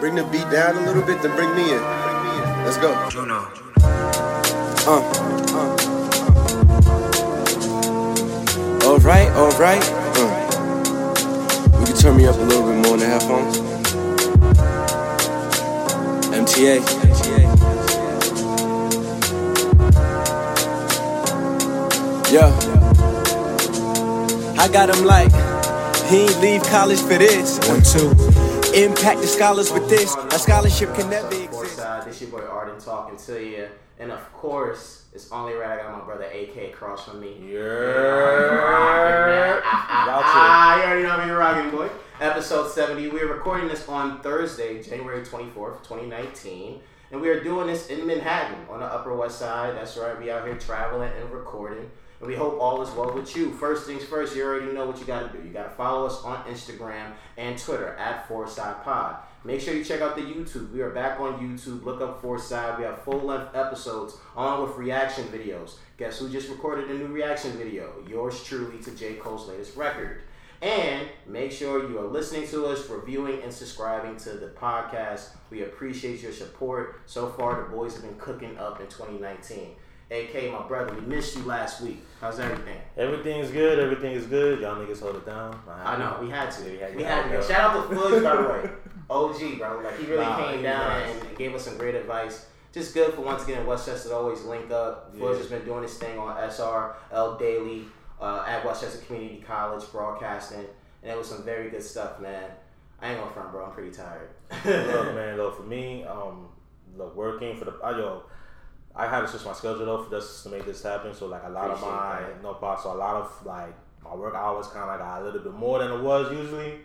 bring the beat down a little bit, then bring me in. Let's go. Juno. Uh, uh. All right, all right. Uh. You can turn me up a little bit more in the headphones. MTA. Yeah. I got him like, he ain't leave college for this. One, two. Impact the scholars with this. A scholarship can never exist. Fourside, this your boy Arden talking to you, and of course, it's only right I got my brother AK across from me. Yeah. Ah, you already know me rocking, boy. Episode 70. We're recording this on Thursday, January 24th, 2019. And we are doing this in Manhattan on the Upper West Side. That's right, we out here traveling and recording. And we hope all is well with you. First things first, you already know what you got to do. You got to follow us on Instagram and Twitter at Fourside Pod. Make sure you check out the YouTube. We are back on YouTube. Look up Foresight. We have full length episodes on with reaction videos. Guess who just recorded a new reaction video? Yours truly to J. Cole's latest record. And make sure you are listening to us, reviewing, and subscribing to the podcast. We appreciate your support. So far, the boys have been cooking up in 2019. AK, my brother, we missed you last week. How's everything? Everything is good. Everything is good. Y'all niggas hold it down. I know, we had to. Yeah, we had to. We had to. Shout out to Fudge, by the way. OG, bro. Like, he really Nah, came he down nice. and gave us some great advice. Just good for once again Westchester to always link up. Fudge Yeah. has been doing his thing on SRL Daily uh, at Westchester Community College broadcasting. And it was some very good stuff, man. I ain't gonna front, bro. I'm pretty tired. look, man, look for me, um, look working for the I, yo, I had to switch my schedule though for just to make this happen. So like a lot Appreciate of my that. no part, so a lot of like my work hours kind of got a little bit more than it was usually.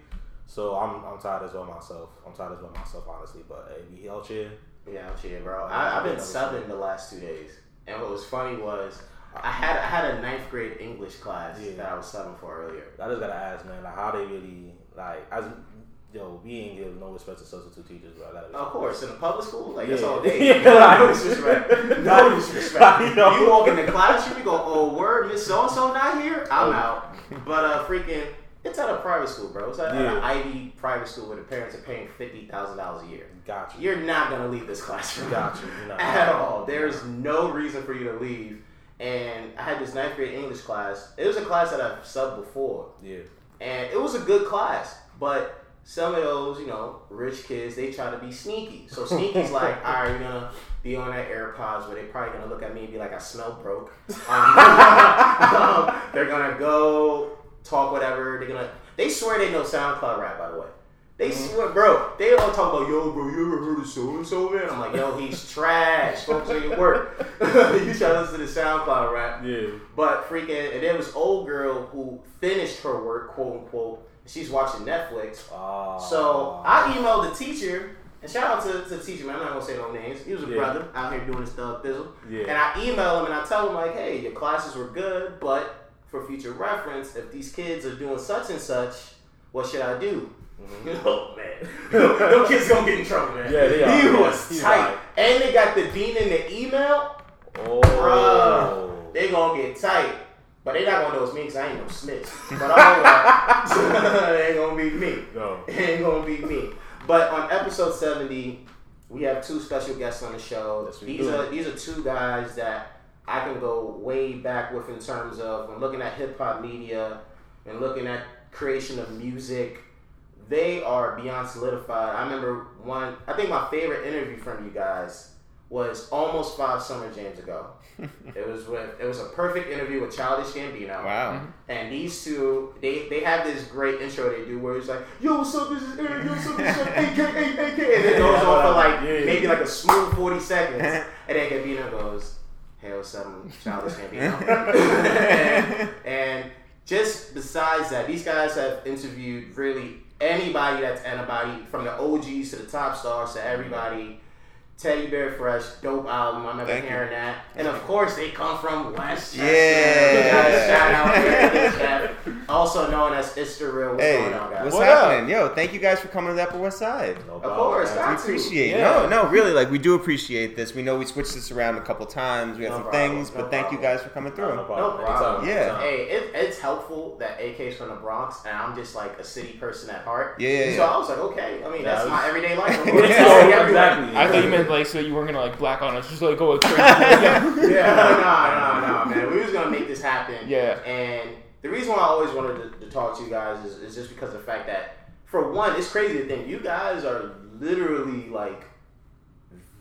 So I'm I'm tired as well myself. I'm tired as well myself honestly. But hey, we out here. Yeah, I'm chill, bro. I, I've been subbing the last two days, and what was funny was I had I had a ninth grade English class Yeah. that I was subbing for earlier. I just gotta ask, man, like how they really like as yo, we ain't give no respect to substitute teachers, bro. I gotta Of course, in a public school, like Yeah. that's all day. no disrespect. No disrespect. You walk in the classroom, you go, "Oh, word, Miss So and So not here." I'm out. But uh, freaking, it's at a private school, bro. It's at, Yeah. an Ivy private school where the parents are paying fifty thousand dollars a year. Gotcha. you. You're not gonna leave this classroom. Gotcha. You're at all. There's no reason for you to leave. And I had this ninth grade English class. It was a class that I've subbed before, Yeah. and it was a good class. But some of those, you know, rich kids, they try to be sneaky. So sneaky's like, all right, you're gonna be on that AirPods, where they probably gonna look at me and be like, I smell broke. Um, um, they're gonna go talk whatever. They're gonna. They swear they know SoundCloud rap, by the way. They swear, bro. They all talk about, yo, bro, you ever heard of so and so, man? I'm like, yo, he's trash. Focus on your work. you try to listen to the SoundCloud rap. Yeah. But freaking, and there was old girl who finished her work, quote unquote. She's watching Netflix. Uh, So I emailed the teacher, and shout out to, to the teacher, man. I'm not gonna say no names. He was a Yeah. brother out here doing his thug thizzle. Yeah. And I email him and I tell him like, hey, your classes were good, but for future reference, if these kids are doing such and such, what should I do? Oh man, them kids gonna get in trouble, man. Mm-hmm. Yeah, they are, He was He's tight, right. and they got the dean in the email. Oh. Bruh, they gonna get tight. But they not gonna know it's me because I ain't no snitch. But I don't it ain't gonna be me. No. It ain't gonna be me. But on episode 70, we have two special guests on the show. Yes, these do. are these are two guys that I can go way back with in terms of when looking at hip hop media and looking at creation of music. They are beyond solidified. I remember one. I think my favorite interview from you guys was almost five summer jams ago. it was with it was a perfect interview with Childish Gambino. Wow. Mm-hmm. And these two, they they have this great intro they do where it's like, "Yo, what's up? This is Aaron. Yo, what's up? This is AK, AK, and it goes on for like Yeah. maybe like a smooth forty seconds, and then Gambino goes, "Hey, what's up, I'm Childish Gambino?" and, and just besides that, these guys have interviewed really anybody that's anybody from the OGs to the top stars to everybody. Teddy Bear Fresh, dope album. I remember Thank you. hearing that. And of course, they come from Westchester. Yeah. Shout out. Also known as Mr. Real. What's Hey, going on, guys? what's What happening? Yo, thank you guys for coming to the Upper West Side. No Of course, We appreciate Yeah. No, no, really, like we do appreciate this. We know we switched this around a couple times. We had No some problem, things, no but thank you guys for coming through. no problem. No problem. Yeah. Hey, it, it's helpful that AK's from the Bronx, and I'm just like a city person at heart. Yeah, yeah, So yeah. I was like, okay. I mean, Yeah, that's it my everyday life. I'm Yeah. going Oh, everywhere. exactly. I thought you meant like so you weren't gonna like black on us, just like go crazy. Yeah, no, no, no, man. We was gonna make this happen. Yeah. And the reason why I always wanted to, to talk to you guys is, is just because of the fact that, for one, it's crazy to think you guys are literally like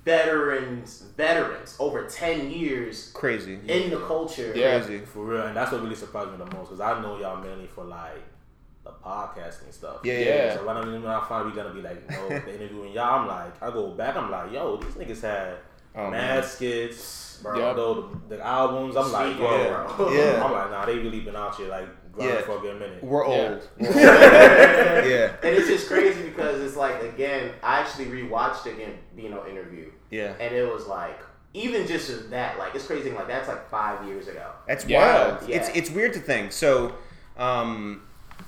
veterans, veterans over ten years Crazy. in the culture. Yeah. Crazy. For real, and that's what really surprised me the most because I know y'all mainly for like the podcasting stuff. Yeah, yeah, yeah. So when I, when I find we gonna be like, you know, the interviewing y'all, I'm like, I go back, I'm like, yo, these niggas had Oh, mad man. skits, bro. Yep. Though the, the albums, I'm like, Speak yo, bro. Yeah. I'm like, nah, they really been out here like grinding Yeah. for a good minute. We're Yeah. old. yeah. And it's just crazy because it's like again, I actually rewatched again Bino interview, Yeah. and it was like even just that, like it's crazy. Like that's like five years ago. That's Yeah. wild. Yeah. It's it's weird to think. So, um,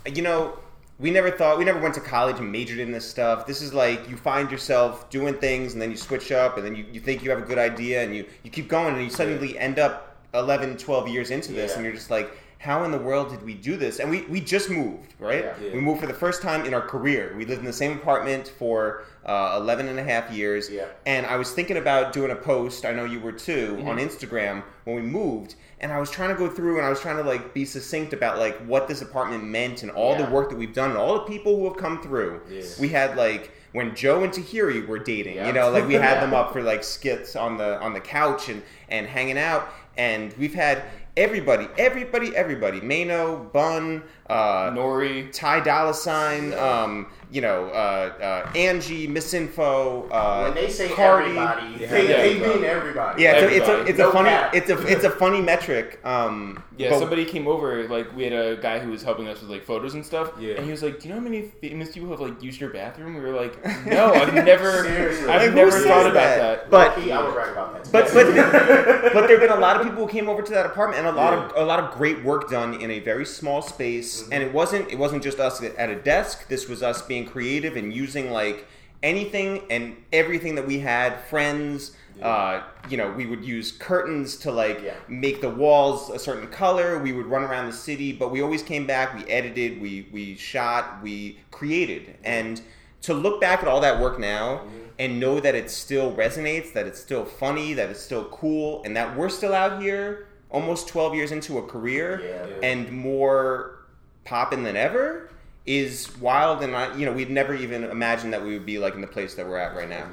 you know, we never thought we never went to college and majored in this stuff. This is like you find yourself doing things and then you switch up and then you, you think you have a good idea and you, you keep going and you suddenly end up 11, 12 years into this Yeah. and you're just like, how in the world did we do this? And we, we just moved, right? Yeah. Yeah. We moved for the first time in our career. We lived in the same apartment for uh, 11 and a half years. Yeah. And I was thinking about doing a post, I know you were too, Mm-hmm. on Instagram when we moved. And I was trying to go through and I was trying to like be succinct about like what this apartment meant and all Yeah. the work that we've done and all the people who have come through. Yeah. We had like when Joe and Tahiry were dating, you know, like we had them up for like skits on the on the couch and and hanging out. And we've had everybody, everybody, everybody, Mano, Bun, uh, Nori. Ty Dolla Sign, um, you know, uh, uh, Angie, MissInfo, uh, when they say Cardi. everybody, Yeah. they, Yeah. they mean everybody. Yeah, it's a, it's a Everybody. it's a No funny cap. it's a it's a funny metric. Um, Yeah, but- somebody came over. Like we had a guy who was helping us with like photos and stuff. Yeah. And he was like, "Do you know how many famous people have like used your bathroom?" We were like, "No, I've never, I've Like, never thought about that? that." But Low-key, I would brag about that. too. but but but there've been a lot of people who came over to that apartment and a lot Yeah. of a lot of great work done in a very small space. Mm-hmm. And it wasn't it wasn't just us at a desk. This was us being creative and using like anything and everything that we had. Friends. Uh, you know, we would use curtains to like Yeah. make the walls a certain color. We would run around the city, but we always came back. We edited, we we shot, we created, and to look back at all that work now and know that it still resonates, that it's still funny, that it's still cool, and that we're still out here almost 12 years into a career Yeah. and more popping than ever is wild and I you know we'd never even imagined that we would be like in the place that we're at right now.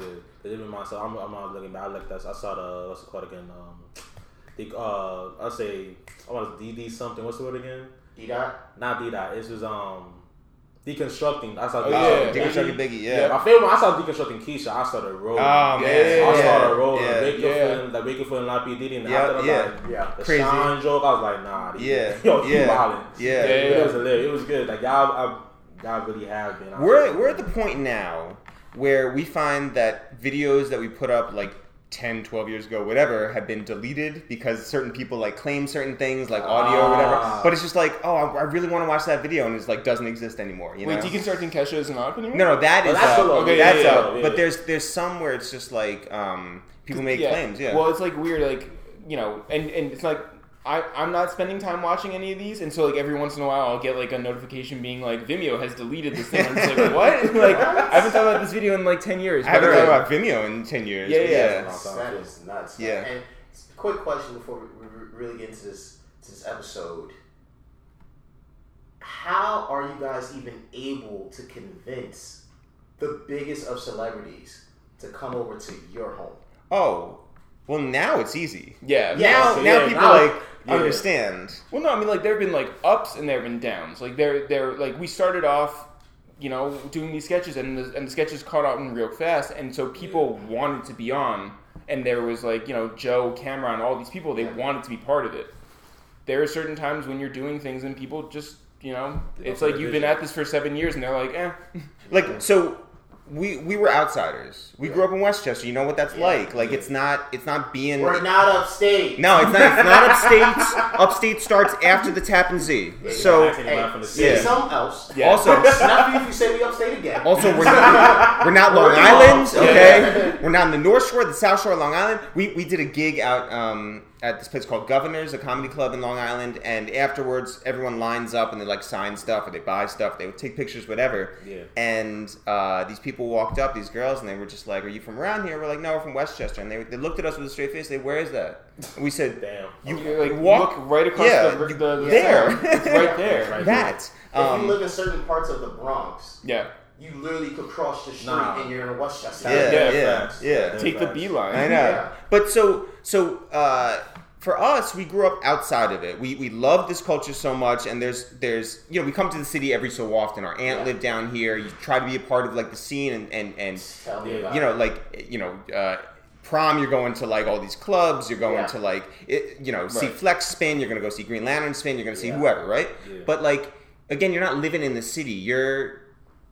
Good. Cause even myself, I'm, I'm not looking back. I looked at, I saw the what's it called again? Um, the uh, I say I want to DD something. What's the word again? D-Dot? Not D dot. This was um deconstructing. I saw Oh, deconstructing yeah. Deconstructing Biggie, yeah. My favorite. When I saw deconstructing Kesha. I started rolling. Oh man, Yeah. I yeah, started rolling. yeah. Baker yeah. feeling like Baker feeling like P Diddy. And Yeah, after the yeah. like Yeah. the Crazy. Sean joke, I was like, nah. these- Yeah, Yo, yeah, you wildin'. yeah. Yeah, It yeah. was hilarious. It was good. Like y'all, I, y'all really have been. out We're we're at the point now where we find that videos that we put up like 10, 12 years ago, whatever, have been deleted because certain people like claim certain things like audio or whatever. Ah. But it's just like, oh, I I really want to watch that video, and it's like doesn't exist anymore. You Wait, know? deconstructing Kesha isn't up anymore. no, no, that is that's up. still up. Okay, that's yeah, yeah, up. yeah. But there's there's some where it's just like um, people make claims. Yeah. Well, it's like weird, like you know, and and it's like I I'm not spending time watching any of these, and so like every once in a while I'll get like a notification being like Vimeo has deleted this thing. I'm just like, what? like I haven't thought about this video in like ten years. I haven't but, thought about Vimeo in ten years. Yeah, but yeah. That's, that is nuts. Yeah. And quick question before we we really get into this to this episode. How are you guys even able to convince the biggest of celebrities to come over to your home? Oh, well, now it's easy. Yeah. Yeah, Now, so now yeah, people now- like yeah. understand. Well, no, I mean like there have been like ups and there have been downs. Like there, there, like we started off, you know, doing these sketches and the and the sketches caught on real fast, and so people wanted to be on, and there was like you know Joe, Cameron, all these people they wanted to be part of it. There are certain times when you're doing things and people just you know it's like you've been at this for seven years and they're like eh Like so, we we were outsiders. We grew up in Westchester. You know what that's Yeah. like. Like it's not it's not being We're not upstate. No, it's not. It's not upstate. upstate starts after the Tappan Zee. So Hey, left from the say Yeah. something else. Yeah. also, It's not for you if you say we upstate again. also we're not, we're not Long Working Island. on- Okay, we're not in the North Shore, the South Shore, of Long Island. We we did a gig out um, at this place called Governors, a comedy club in Long Island, and afterwards everyone lines up and they like sign stuff or they buy stuff. They would take pictures, whatever. Yeah. And uh, these people walked up, these girls, and they were just like, "Are you from around here?" We're like, "No, we're from Westchester." And they, they looked at us with a straight face. They, "Where is that?" And we said, Damn. You You like walk look right across yeah, the, you- the, the there. it's right there. Right. that." if you Um, live in certain parts of the Bronx, Yeah. you literally could cross the street Nah. and you're in Westchester. Yeah, Yeah, yeah, facts. yeah. Take the facts. beeline. I know. Yeah. But so so uh, for us, we grew up outside of it. We we love this culture so much, and there's there's you know we come to the city every so often. Our aunt Yeah. lived down here. You try to be a part of like the scene and and and Tell me about you know like you know. Uh, Prom, you're going to like all these clubs. You're going Yeah. to like, it, you know, see Flex spin. You're going to go see Green Lantern spin. You're going to see Yeah. whoever, right? Yeah. But like, again, you're not living in the city. You're,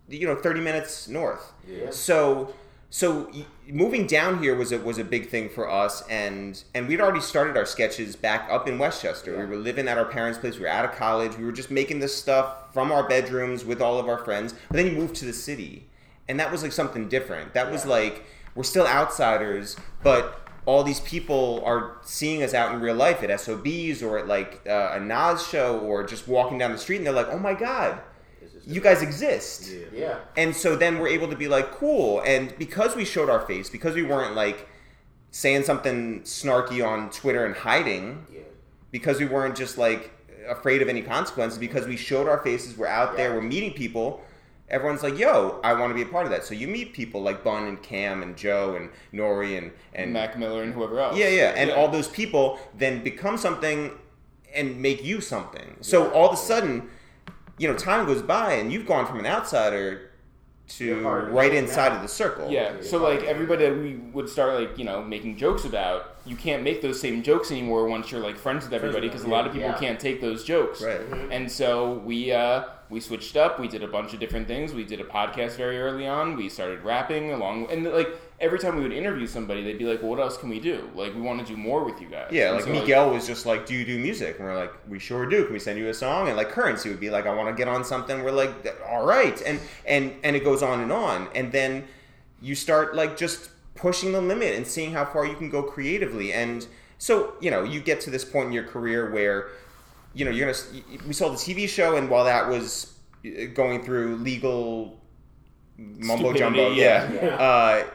you know, 30 minutes north. Yeah. So so moving down here was a was a big thing for us, and and we'd already started our sketches back up in Westchester. We were living at our parents' place. We were out of college. We were just making this stuff from our bedrooms with all of our friends. But then you moved to the city, and that was like something different. That was like we're still outsiders, but all these people are seeing us out in real life at SOBs or at like uh, a Nas show or just walking down the street, and they're like, "Oh my god, you guys exist!" Yeah. Yeah. And so then we're able to be like, cool. And because we showed our face, because we weren't like saying something snarky on Twitter and hiding, Yeah. because we weren't just like afraid of any consequences, because we showed our faces, we're out there, we're meeting people. Everyone's like, yo, I want to be a part of that. So you meet people like Bun and Cam and Joe and Nori and, and Mac Miller and whoever else. yeah, yeah, and all those people then become something and make you something. So all of a sudden, you know, time goes by and you've gone from an outsider to part of the right inside now. of the circle. Yeah, so like everybody that we would start like you know making jokes about, you can't make those same jokes anymore once you're like friends with everybody with because a lot of people yeah. can't take those jokes. Right. And so we uh, we switched up. We did a bunch of different things. We did a podcast very early on. We started rapping along, and like every time we would interview somebody, they'd be like, "Well, what else can we do? Like, we want to do more with you guys." Yeah, And like so, Miguel was just like, "Do you do music?" And we're like, "We sure do. Can we send you a song?" And like Currency would be like, "I want to get on something." We're like, "All right," and and and it goes on and on, and then you start like just pushing the limit and seeing how far you can go creatively, and so you know you get to this point in your career where you know you're gonna. We saw the TV show, and while that was uh, going through legal mumbo jumbo, yeah, yeah. Uh,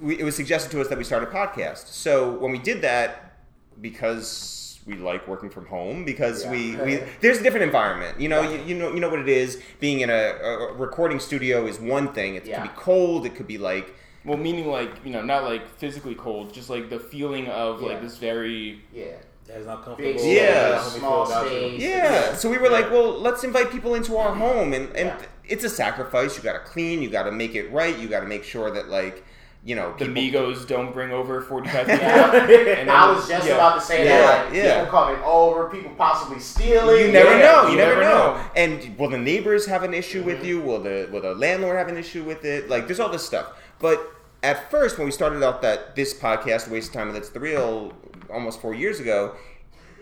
we, it was suggested to us that we start a podcast. So when we did that, because we like working from home, because we, Yeah. we there's a different environment. You know, you, you know, you know what it is. Being in a, a recording studio is one thing. It Yeah. could be cold. It could be like well, meaning like you know, not like physically cold, just like the feeling of Yeah. like this very Yeah. That's not comfortable. Big stage, That's small feel about Yeah. So we were like, well, let's invite people into our home, and and Yeah. it's a sacrifice. You got to clean. You got to make it right. You got to make sure that like you know the people- Migos don't bring over forty five people. Yeah. And I was just yeah. about to say Yeah, that. Like, yeah. People coming over, people possibly stealing. You never Yeah, know. You, you never, never know. know. And will the neighbors have an issue with mm-hmm. you? Will the will the landlord have an issue with it? Like, there's all this stuff. But at first, when we started out that this podcast, waste of time, and that's the real, almost four years ago,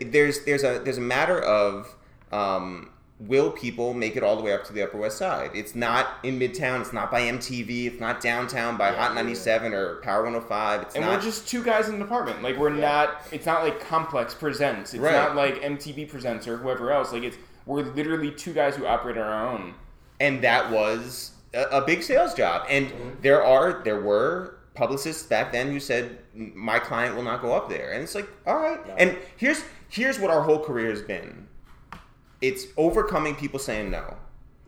there's there's a there's a matter of um, will people make it all the way up to the Upper West Side? It's not in Midtown. It's not by MTV. It's not downtown by Hot 97 or Power 105. It's And not. we're just two guys in an apartment. Like we're not. It's not like Complex presents. It's Right. not like MTV presents or whoever else. Like it's we're literally two guys who operate on our own. and that was a, a big sales job. And there are there were publicists back then who said my client will not go up there, and it's like all right. And here's here's what our whole career has been. It's overcoming people saying no.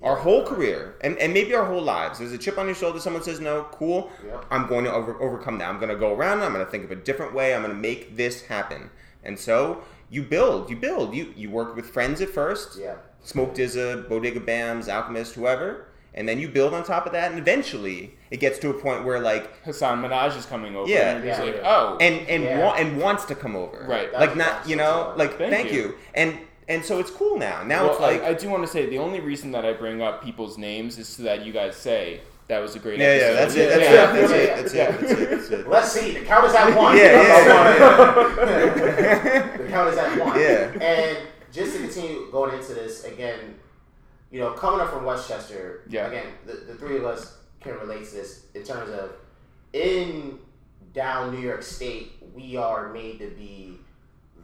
Our whole career, and, and maybe our whole lives, there's a chip on your shoulder. Someone says no, cool. Yep. I'm going to over, overcome that. I'm going to go around. I'm going to think of a different way. I'm going to make this happen. And so you build, you build. You you work with friends at first. Yeah. Smoke Dizza, Bodega Bamz, Alchemist, whoever, and then you build on top of that, and eventually it gets to a point where like Hasan Minhaj is coming over. Yeah. and he's Yeah. like, oh, and and Yeah. wa- and wants to come over, Right. Like not you know like Thank thank, you. you. and and so it's cool now. Now Well, it's like I, I do want to say the only reason that I bring up people's names is so that you guys say that was a great. Yeah, yeah, episode. that's it. That's Yeah. it. That's Yeah. it. That's it. That's it. That's it. Let's see. The count is at one. Yeah, Yeah, the count is at one. Yeah. And just to continue going into this again, you know, coming up from Westchester. Yeah. Again, the, the three of us can relate to this in terms of in down New York State, we are made to be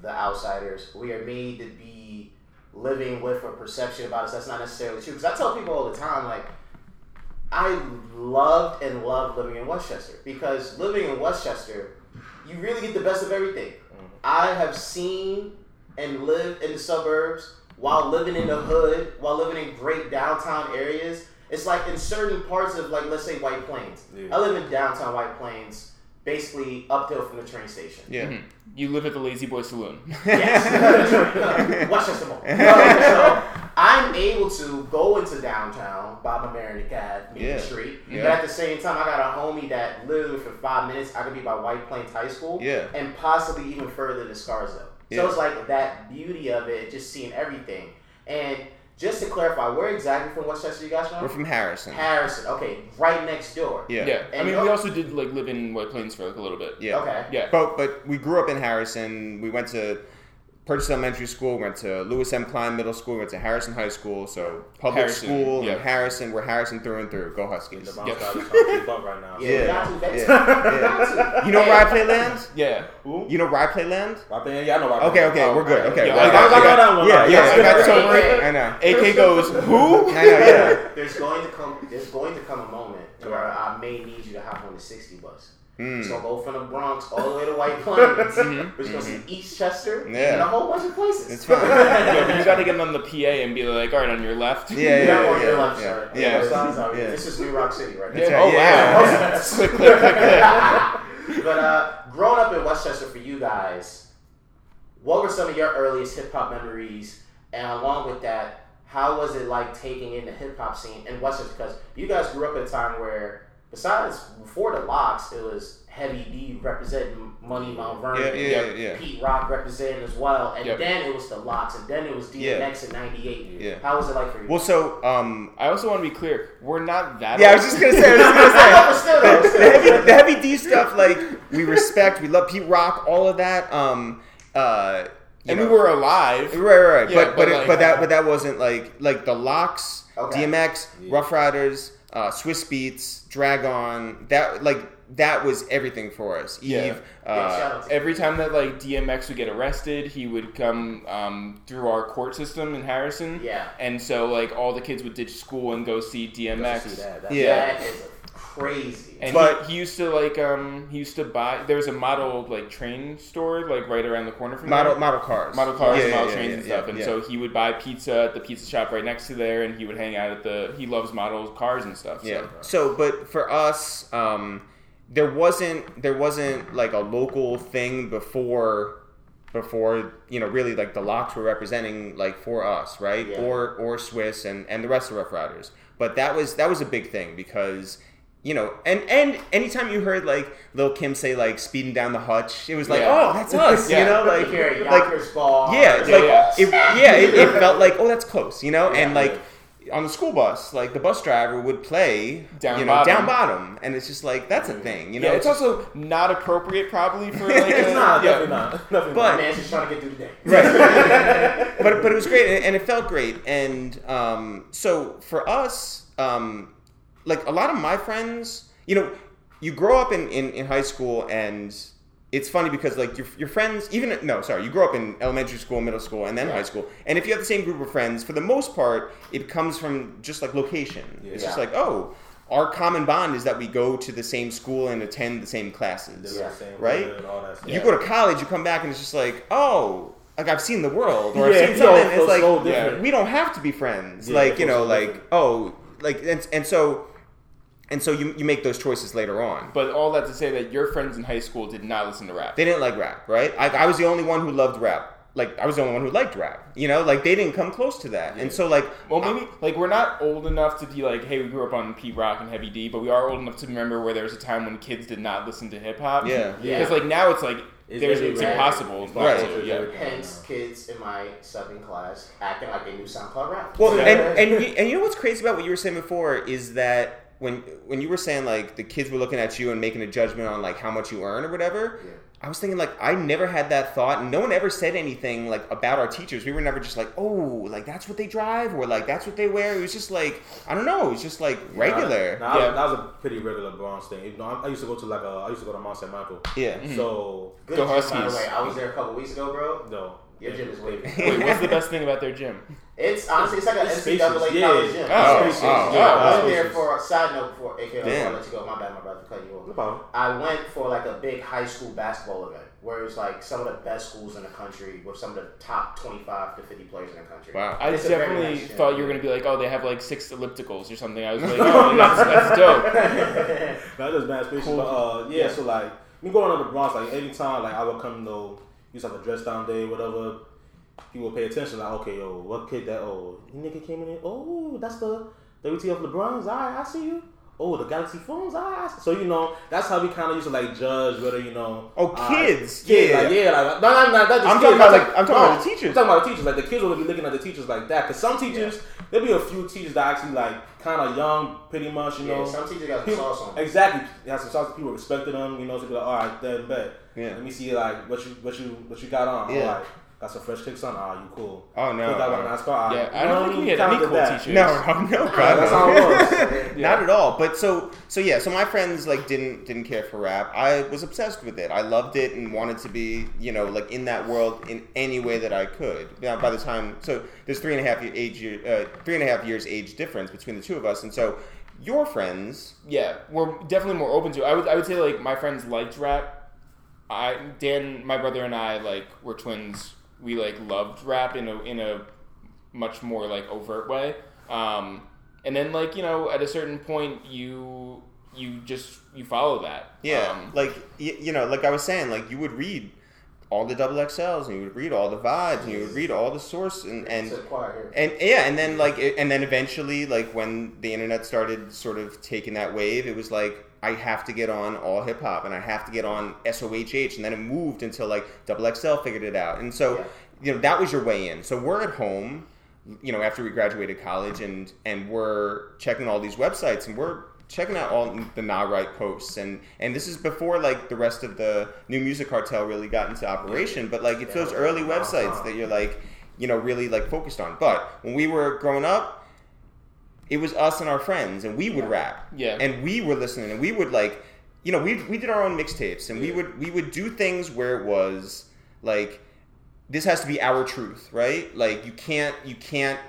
the outsiders. We are made to be living with a perception about us that's not necessarily true. Because I tell people all the time, like, I loved and loved living in Westchester because living in Westchester, you really get the best of everything. Mm-hmm. I have seen and lived in the suburbs while living in the hood, while living in great downtown areas. It's like in certain parts of, like, let's say White Plains. Yeah. I live in downtown White Plains, basically uphill from the train station. Yeah. Mhm. You live at the Lazy Boy Saloon. Yes. Westchester Mall. No, so I'm able to go into downtown, Bob and Mary Cab, Main Yeah. Street. Yeah. But at the same time, I got a homie that literally for five minutes, I could be by White Plains High School. Yeah. And possibly even further to Scarsdale. Yeah. So it's like that beauty of it, just seeing everything. And just to clarify, where exactly from Westchester you guys from? We're from Harrison. Harrison. Okay, right next door. Yeah. Yeah, I mean, we also did like live in White Plains for like a little bit. Yeah. Okay. Yeah. But but we grew up in Harrison. We went to Purchase Elementary School. Went to Louis M. Klein Middle School. Went to Harrison High School. So public Harrison, school yeah. in Harrison. We're Harrison through and through. Go Huskies. The Yep. guys are trying to keep up right now. Yeah, Yeah. we got to, baby. Yeah. We got to. You know where I Playland? Yeah. Who? You know where I Playland? Right there, yeah, I know. Right Okay, there. okay, Oh, we're good. alright. Okay, Yeah, well, I got- I got that one. Yeah, right. yeah, I got So so I know. AK goes, who? I know, yeah. There's going to come. There's going to come a moment where I may need you to hop on the 60 bus. Mm. It's gonna go from the Bronx all the way to White Plains. We're just gonna see Eastchester Mm-hmm. Yeah. and a whole bunch of places. It's fine. Yeah, but you got to get on the PA and be like, all right, on your left. Yeah, yeah, Yeah, yeah, on your yeah, left yeah. side. Yeah. Both sides Yeah. This is New Rock City, right? That's Yeah. right. Oh, yeah, wow. yeah. click, click, click, click. but uh, growing up in Westchester for you guys, what were some of your earliest hip hop memories? And along with that, how was it like taking in the hip hop scene in Westchester? Because you guys grew up in a time where, besides before the LOX, it was Heavy D representing Money Mount Vernon, Yeah, yeah, yeah, yeah. Pete Rock representing as well, and Yep. then it was the LOX, and then it was DMX in '98. Yeah. How was it like for you? Well, so um, I also want to be clear. We're not that. yeah, I was just gonna say, I was just gonna say. Still, though, the, heavy, the heavy D stuff, like we respect, we love Pete Rock, all of that. Um, uh, you and know. we were alive. right, right, right. Yeah, but but but it, but that but that wasn't like like the LOX, Okay. DMX, Ruff Ryders, uh, Swizz Beatz, Drag-On. That like that was everything for us. Eve. Yeah. Uh, Every time that like DMX would get arrested, he would come um, through our court system in Harrison. Yeah. And so like all the kids would ditch school and go see DMX. See that, that's- Yeah. That crazy. And But- he, he used to like um he used to buy there was a model like train store like right around the corner from model there. model cars, model cars Yeah, and yeah, model yeah, trains yeah, and stuff. yeah, and yeah. so he would buy pizza at the pizza shop right next to there, and he would hang out at the. He loves model cars and stuff. So. Yeah. So, but for us, um, there wasn't there wasn't like a local thing before before you know really like the LOX were representing like for us right Yeah. or or Swiss and and the rest of Ruff Ryders. But that was that was a big thing because. You know, and and anytime you heard like Lil Kim say like speeding down the hutch, it was like, Yeah. oh, that's us. Yeah. You know, like like here, like ball. yeah, it's Yeah, like yeah. It, yeah, it, it felt like oh, that's close, you know, and Yeah. like on the school bus, like the bus driver would play Down you know, bottom. down bottom, and it's just like that's a thing, you know. yeah, it's also not appropriate probably for like It's a, not, yeah. definitely not. But- man's just trying to get through the day. right, but but it was great, and- and it felt great, and um, so for us, um, like a lot of my friends, you know, you grow up in, in, in high school and. It's funny because like your, your friends, even no, sorry, you grow up in elementary school, middle school, and then high school, and if you have the same group of friends, for the most part, it comes from just like location. It's just Yeah. like, oh, our common bond is that we go to the same school and attend the same classes. They're the same Right? hood, all that stuff. You go to college, you come back, and it's just like, oh, like I've seen the world, or Yeah, I've seen it something. feels It's like so we don't have to be friends. Yeah, like you know, like different. oh, like and, and so and so you you make those choices later on. But all that to say that your friends in high school did not listen to rap. They didn't like rap, right? I, I was the only one who loved rap. Like I was the only one who liked rap. You know, like they didn't come close to that. And so like, Well, maybe like we're not old enough to be like, hey, we grew up on Pete Rock and Heavy D, but we are old enough to remember where there was a time when kids did not listen to hip hop. Yeah. Yeah. Because like now it's like It's there's it's everywhere. impossible. It's not Right. to, yeah. Hence, kids in my subbing class acting like they knew SoundCloud rap. well, Yeah. and and you, and you know what's crazy about what you were saying before is that when when you were saying like the kids were looking at you and making a judgment on like how much you earn or whatever. Yeah. I was thinking like I never had that thought, no one ever said anything like about our teachers. We were never just like, oh, like that's what they drive, or like that's what they wear. It was just like I don't know. It was just like regular. Nah, Yeah. that was a pretty regular Bronx thing. You know, I, I used to go to like a, I used to go to Mount St. Michael. Yeah. Mm-hmm. So Good Go gym, by the way. I was there a couple weeks ago, bro. no, Your gym is way big. Wait, what's the best thing about their gym? It's honestly, it's like an It's NCAA spacious, yeah. college gym. Oh, It's spacious. oh, yeah, oh, I went oh. there for a side note before, aka Damn. I'll let you go. My bad, my brother, cut you off. no off. problem. I went for like a big high school basketball event where it's like some of the best schools in the country with some of the top 25 to 50 players in the country. Wow. I It's definitely nice thought you were gonna be like, oh, they have like six ellipticals or something. I was like, oh, that's, that's dope. That is mad spacious. Cool. But uh, yeah, Yeah. so like me going on the Bronx, like anytime like I would come to used to have a dress down day, whatever. People pay attention, like, okay, yo, what kid that? Oh, you nigga came in. here, Oh, that's the WTF LeBron's. Alright, I see you. Oh, the Galaxy phones. Alright, I see. so you know that's how we kind of used to like judge whether you know. Oh, kids, kids, yeah. like yeah, like no, no, no, not just I'm kids, talking about, like- I'm talking about the teachers. I'm talking about the teachers. Like the kids will be looking at the teachers like that. Cause some teachers, there'll be a few teachers that actually like kind of young, pretty much, you Yeah, know. some teachers got some People- sauce on. them. Exactly. They have some sauce. People respected them. You know, to be like, all right, then bet. Yeah. Let me see like what you what you what you got on. Yeah. All right. Got some fresh kicks on. Ah, you cool. Oh, no, Put that on nice car. Yeah, I don't what think we mean? had any Kinda cool did that. teachers. No, no, no, God, That's no. how it was. Not at all. But so so yeah. So my friends like didn't didn't care for rap. I was obsessed with it. I loved it and wanted to be you know like in that world in any way that I could. Now by the time so there's three and a half year age uh, three and a half years age difference between the two of us, and so your friends. Yeah, we're definitely more open to. it. I would I would say like my friends liked rap. I Dan, my brother and I like were twins. We like loved rap in a in a much more like overt way. Um, and then like you know at a certain point you you just you follow that. Yeah, Um, like y- you know, like I was saying, like you would read all the double XLs and you would read all the vibes and you would read all the source and and It's a choir here. and yeah, and then like it, and then eventually like when the internet started sort of taking that wave, it was like I have to get on AllHipHop and I have to get on SOHH and then it moved until like Double XL figured it out. And so, Yeah. you know, that was your way in. So we're at home, you know, after we graduated college and and we're checking all these websites and we're checking out all the Nah Right posts and and this is before like the rest of the new music cartel really got into operation, but like it's those early websites that you're like, you know, really like focused on. But when we were growing up, it was us and our friends, and we would rap. Yeah. And we were listening, and we would like, you know, we we did our own mixtapes, and we would we would do things where it was like, this has to be our truth, right? Like you can't you can't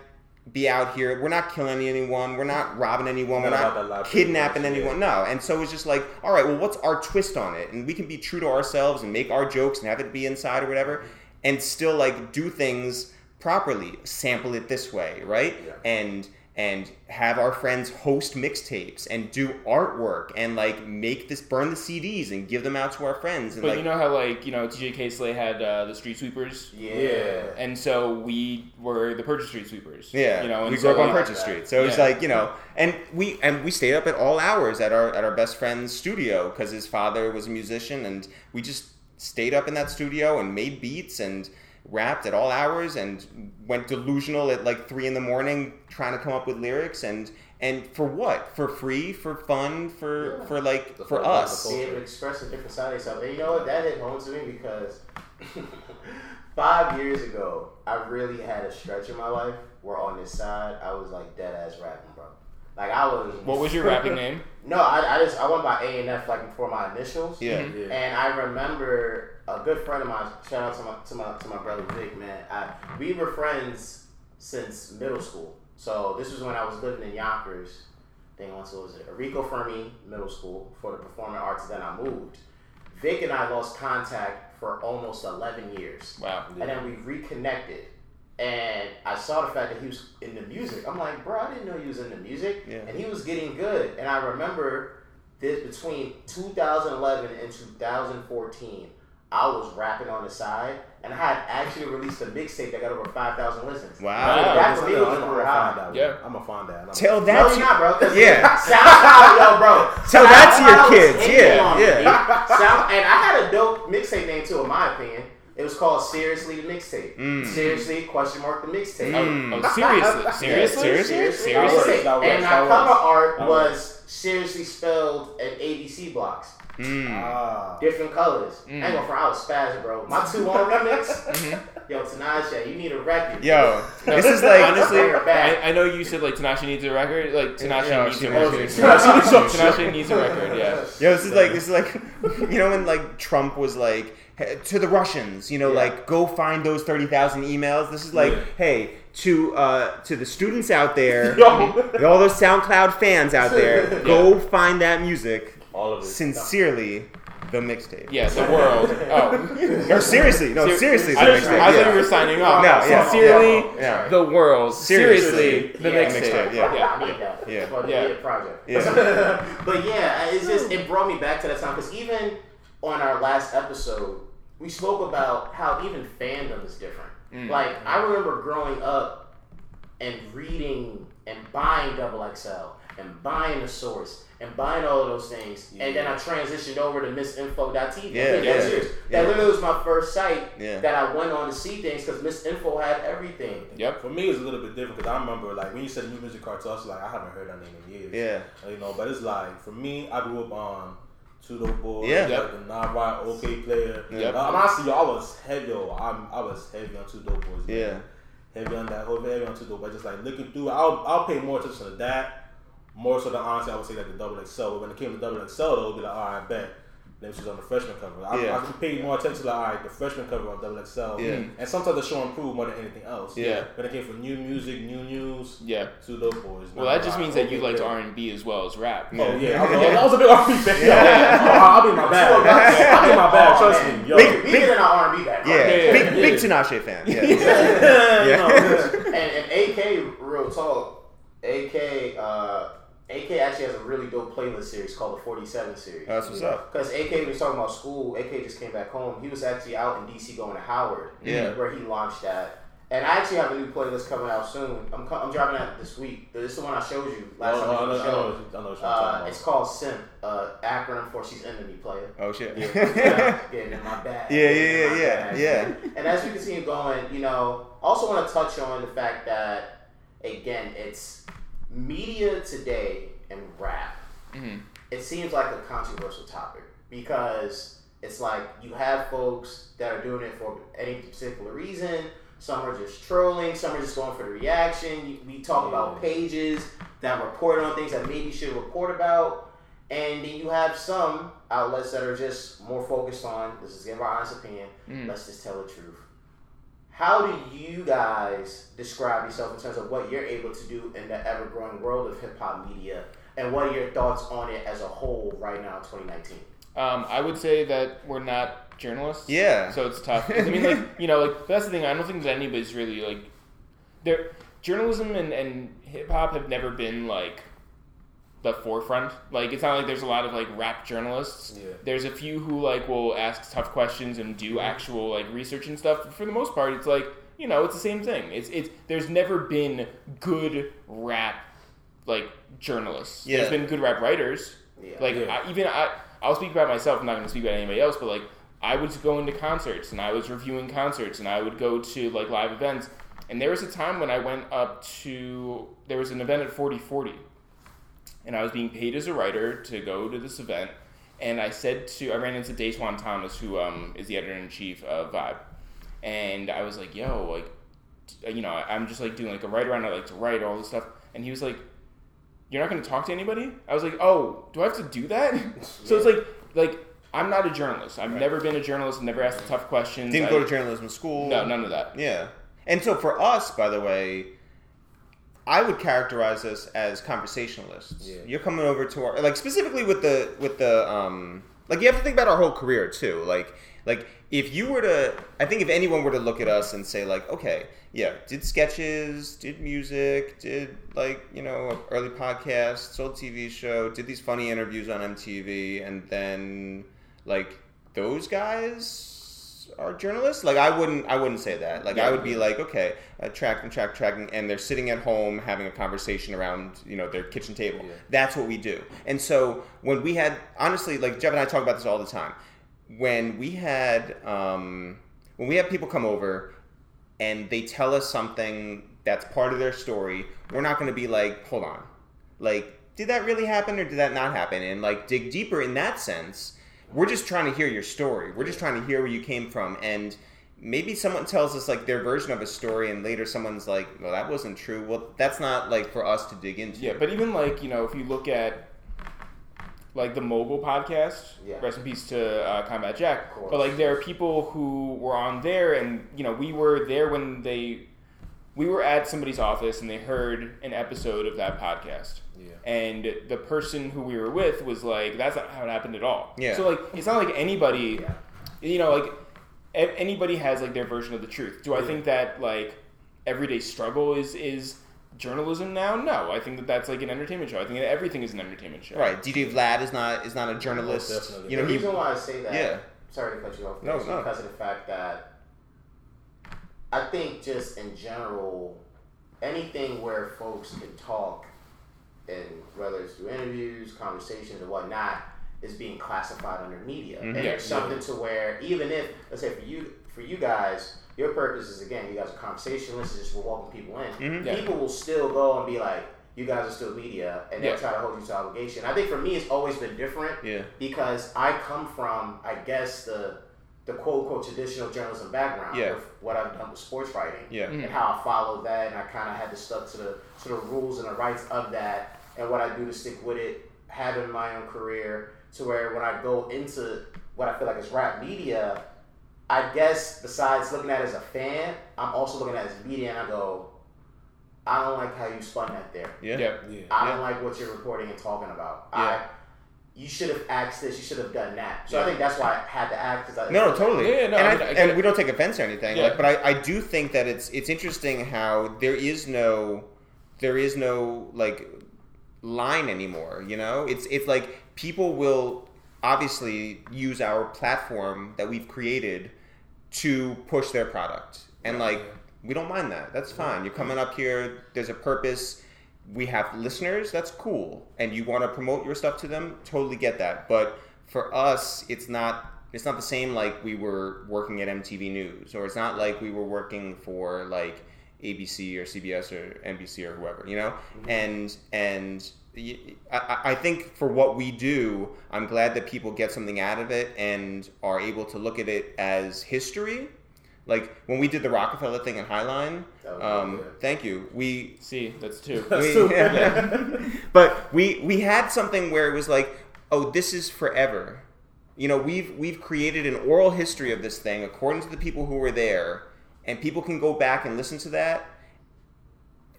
be out here. We're not killing anyone. We're not robbing anyone. We're Not about that not live kidnapping business, anyone. No. And so it's just like, all right, well, what's our twist on it? And we can be true to ourselves and make our jokes and have it be inside or whatever, and still like do things properly. Sample it this way, right? Yeah. And and have our friends host mixtapes and do artwork and like make this burn the CDs and give them out to our friends and but like you know how like you know TJ K had uh, the Street Sweepers. Yeah. And so we were the Purchase Street Sweepers. Yeah, you know, and we so, grew up on like, Purchase Street, so it's Yeah. like you know, and we and we stayed up at all hours at our at our best friend's studio because his father was a musician, and we just stayed up in that studio and made beats and rapped at all hours and went delusional at like three in the morning trying to come up with lyrics and and for what for free for fun for Yeah. for like The for us the Be able to express a different side of yourself. And you know what? That hit home to me because five years ago, I really had a stretch in my life where on this side, I was like dead ass rapping, bro. Like I was. What was your rapping name? No, I, I just I went by A and F like for my initials. yeah. Yeah. And I remember a good friend of mine. Shout out to my to my to my brother Vic, man. I, we were friends since middle school. So this was when I was living in Yonkers. I think once it was it Rico Fermi Middle School for the performing arts. Then I moved. Vic and I lost contact for almost eleven years, Wow. and then we reconnected. And I saw the fact that he was in the music. I'm like, bro, I didn't know he was in the music. Yeah. And he was getting good. And I remember this between 2011 and 2014, I was rapping on the side, and I had actually released a mixtape that got over 5,000 listens. wow That for I'm me gonna was find over high. that. Yeah. I'm gonna find that. Tell that No, to- you're not, bro. 'cause Yeah. SoundCloud, yo, bro. Tell that to your kids, yeah, yeah. Sound, and I had a dope mixtape name too, in my opinion. It was called Seriously the Mixtape. Mm. Seriously, question mark the mixtape. Mm. Oh, seriously, seriously, seriously? Seriously, seriously. the mixtape. That works, And my cover art That was seriously spelled in ABC blocks. Mm. Ah. Different colors. Mm. I ain't gonna front, I was spazzing, bro. My 2 1 remix. Yo, Tinashe, you need a record. Yo, No, this is like honestly. Bring her back. I, I know you said like Tinashe needs a record. Like Tinashe Yeah, needs a record. Tinashe- Tinashe needs a record. Yeah. Yo, this is like this is like you know when like Trump was like to the Russians, you know, Yeah. like go find those thirty thousand emails. This is like, Yeah. hey, to uh to the students out there, Yo. all those SoundCloud fans out there, go find that music. All of it. Sincerely, the mixtape. Yeah. The world. Oh. No, seriously, no, Ser- seriously, the I, mixtape. I thought yeah. you were signing off. No, yeah, Sincerely, yeah, yeah. the world. Seriously. Seriously, the Yeah, mixtape. yeah. yeah. I need that. Yeah. Yeah. yeah. project. Yeah. but yeah, it's just it brought me back to that time because even on our last episode, we spoke about how even fandom is different. Mm. Like I remember growing up and reading and buying Double XL and buying the source and buying all of those things, and then I transitioned over to MissInfo.tv. Yeah, I'm yeah, serious. yeah. That literally was my first site Yeah. that I went on to see things because MissInfo had everything. Yep. For me, it was a little bit different because I remember like when you said new music cartel, I was like I haven't heard that name in years. Yeah. You know, but it's like for me, I grew up on Two Dope Boys, Yeah. like Yep. the Nah Right, OK Player. Yep. Uh, I'm honestly, yo, I was heavy. Yo, I'm, I was heavy on Two Dope Boys. man. Yeah. Heavy on that whole heavy on Two Dope, but just like looking through, I'll I'll pay more attention to that. More so than honestly, I would say like the double XL. But when it came to double XL, though, it'd be like, all right, bet. Then she's on the freshman cover. I, Yeah. I can pay more attention to like, all right, the freshman cover on double XL. Yeah. And sometimes the show improved more than anything else. Yeah. When it came for new music, new news, Yeah. Two Dope Boys. Well, that just means that you liked R and B as well as rap. Oh yeah, I was, I was a big R&B fan. Yeah. Oh, I'll be in my bad. I'll be in my bag. Oh, Trust man. me. Yo. Big- We get in our R&B back. Yeah, Yeah, yeah, big yeah. big Tinashe fan. Yeah, Yeah, you Yeah. know. and, and AK, real talk, AK, uh, AK actually has a really dope playlist series called the 47 series. that's what's up. Because AK was talking about school, AK just came back home. He was actually out in DC going to Howard, Yeah. where he launched that. And I actually have a new playlist coming out soon. I'm, co- I'm dropping that this week. This is the one I showed you last Oh, time I we know, did I know, show. what you- I know what you're Uh, talking it's called SIMP, uh, acronym for She's Into Me Player. Oh shit. Yeah, getting in my bag. Yeah, yeah, getting in my yeah, bag. yeah. And as we continue going, you know, I also want to touch on the fact that again, it's media today and rap. Mhm. It seems like a controversial topic because it's like you have folks that are doing it for any particular reason. Some are just trolling. Some are just going for the reaction. We talk about pages that report on things that maybe should report about. And then you have some outlets that are just more focused on this is give our honest opinion. Mm. Let's just tell the truth. How do you guys describe yourself in terms of what you're able to do in the ever growing world of hip hop media? And what are your thoughts on it as a whole right now in 2019? Um, I would say that we're not journalists. Yeah. So it's tough. I mean, like you know, like that's the thing. I don't think that anybody's really like there. Journalism and, and hip hop have never been like the forefront. Like it's not like there's a lot of like rap journalists. Yeah. There's a few who like will ask tough questions and do actual like research and stuff. But for the most part, it's like you know, it's the same thing. It's it's there's never been good rap like journalists. Yeah. There's been good rap writers. Yeah. Like Yeah. I, even I, I'll speak about myself. I'm not going to speak about anybody else, but like I was going to concerts and I was reviewing concerts and I would go to like live events. And there was a time when I went up to there was an event at 4040, and I was being paid as a writer to go to this event. And I said to I ran into Datwon Thomas, who um, is the editor in chief of Vibe, and I was like, "Yo, like, you know, I'm just like doing like a write around. I like to write all this stuff." And he was like, you're not going to talk to anybody? I was like, oh, do I have to do that? so it's like, like I'm not a journalist. I've never been a journalist. Never asked tough questions. Didn't I- go to journalism school. No, none of that. Yeah. And so for us, by the way, I would characterize us as conversationalists. Yeah. You're coming over to our like specifically with the with the um like you have to think about our whole career too. Like like if you were to I think if anyone were to look at us and say like, okay, yeah, did sketches, did music, did like, you know, early podcasts, sold TV show, did these funny interviews on MTV and then like those guys are journalists like i wouldn't i wouldn't say that like i would be like okay uh, tracking track tracking and they're sitting at home having a conversation around you know their kitchen table Yeah. that's what we do and so when we had honestly like jeff and i talk about this all the time when we had um, when we have people come over and they tell us something that's part of their story we're not going to be like hold on like did that really happen or did that not happen? And like dig deeper in that sense. We're just trying to hear your story. We're just trying to hear where you came from and maybe someone tells us like their version of a story and later someone's like well that wasn't true well that's not like for us to dig into Yeah, but even like you know, if you look at like the Mogul podcast, Yeah. rest in peace to uh, Combat Jack. But like there are people who were on there, and you know, we were there when they we were at somebody's office and they heard an episode of that podcast. Yeah. And the person who we were with was like, "That's not how it happened at all." Yeah. So like, it's not like anybody, Yeah. you know, like anybody has like their version of the truth. Do I think that like everyday struggle is is journalism now? No, I think that that's like an entertainment show. I think that everything is an entertainment show. right DJ Vlad is not is not a oh, journalist definitely. you know the he reason why I say that, Yeah. sorry to cut you off, No, no. because of the fact that I think just in general, anything where folks can talk, and whether it's through interviews, conversations, or whatnot, is being classified under media. And Mhm. there's something to where even if, let's say for you, for you guys, your purpose is again, you guys are conversationalists, just we're walking people in. Mhm. Yeah. People will still go and be like, "You guys are still media," and they'll Yeah. try to hold you to obligation. I think for me, it's always been different yeah because I come from, I guess, the the quote unquote traditional journalism background Yeah. of what I've done with sports writing yeah Mhm. and how I followed that, and I kind of had to stuck to the to the rules and the rights of that, and what I do to stick with it, having my own career, to where when I go into what I feel like is rap media, I guess besides looking at it as a fan, I'm also looking at it as media, and I go, I don't like how you spun that there. yeah Yeah. Yeah. I don't like what you're reporting and talking about. Yeah. I, you should have asked this. You should have done that. So I think that's why I had to act. Cause I, No, no, totally. Yeah, yeah, no, and I I I and we don't take offense or anything. Yeah. Like, but I, I do think that it's it's interesting how there is no there is no like line anymore. You know, it's it's like people will obviously use our platform that we've created to push their product, and like we don't mind that. That's fine. You're coming up here. There's a purpose. We have listeners. That's cool, and you want to promote your stuff to them. Totally get that. But for us, it's not. It's not the same like we were working at MTV News, or it's not like we were working for like ABC or CBS or NBC or whoever. You know, and and. I think for what we do, I'm glad that people get something out of it and are able to look at it as history. Like when we did the Roc-A-Fella thing in Highline, um, thank you. We See, that's two. we, but we we had something where it was like, oh, this is forever. You know, we've we've created an oral history of this thing according to the people who were there, and people can go back and listen to that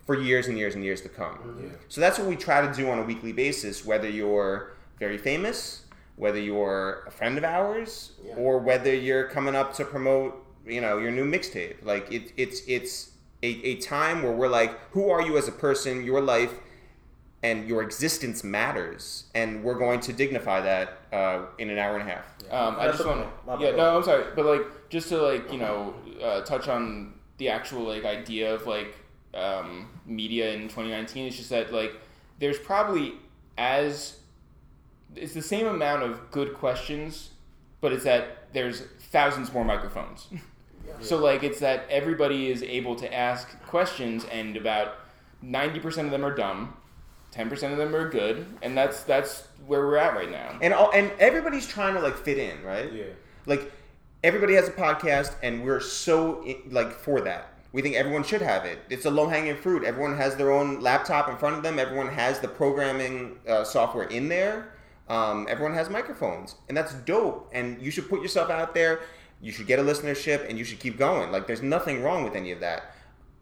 for years and years and years to come. Mm-hmm. Yeah. So that's what we try to do on a weekly basis, whether you're very famous, whether you're a friend of ours, Yeah. or whether you're coming up to promote, you know, your new mixtape. Like it, it's it's a, a time where we're like, who are you as a person? Your life and your existence matters, and we're going to dignify that uh, in an hour and a half. Um, I just want to. Yeah, no, I'm sorry, but like just to like you know uh, touch on the actual like idea of like um, media in 2019. It's just that like there's probably as it's the same amount of good questions, but it's that there's thousands more microphones. So like it's that everybody is able to ask questions, and about ninety percent of them are dumb, ten percent of them are good, and that's that's where we're at right now. And all, and everybody's trying to like fit in, right? Yeah. like everybody has a podcast and we're so like for that. We think everyone should have it. It's a low-hanging fruit. Everyone has their own laptop in front of them. Everyone has the programming uh, software in there. Um, everyone has microphones and that's dope and you should put yourself out there. You should get a listenership and you should keep going. Like there's nothing wrong with any of that.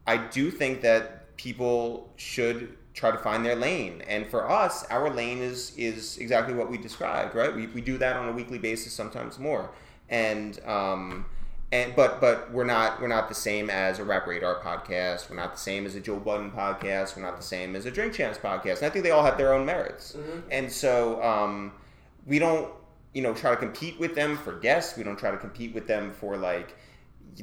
I do think that people should try to find their lane. And for us our lane is is exactly what we described right? We, we do that on a weekly basis sometimes more. And um and but but we're not we're not the same as a rap radar podcast. We're not the same as a joe budden podcast. We're not the same as a drink champs podcast. And i think they all have their own merits. And so um we don't you know try to compete with them for guests. We don't try to compete with them for like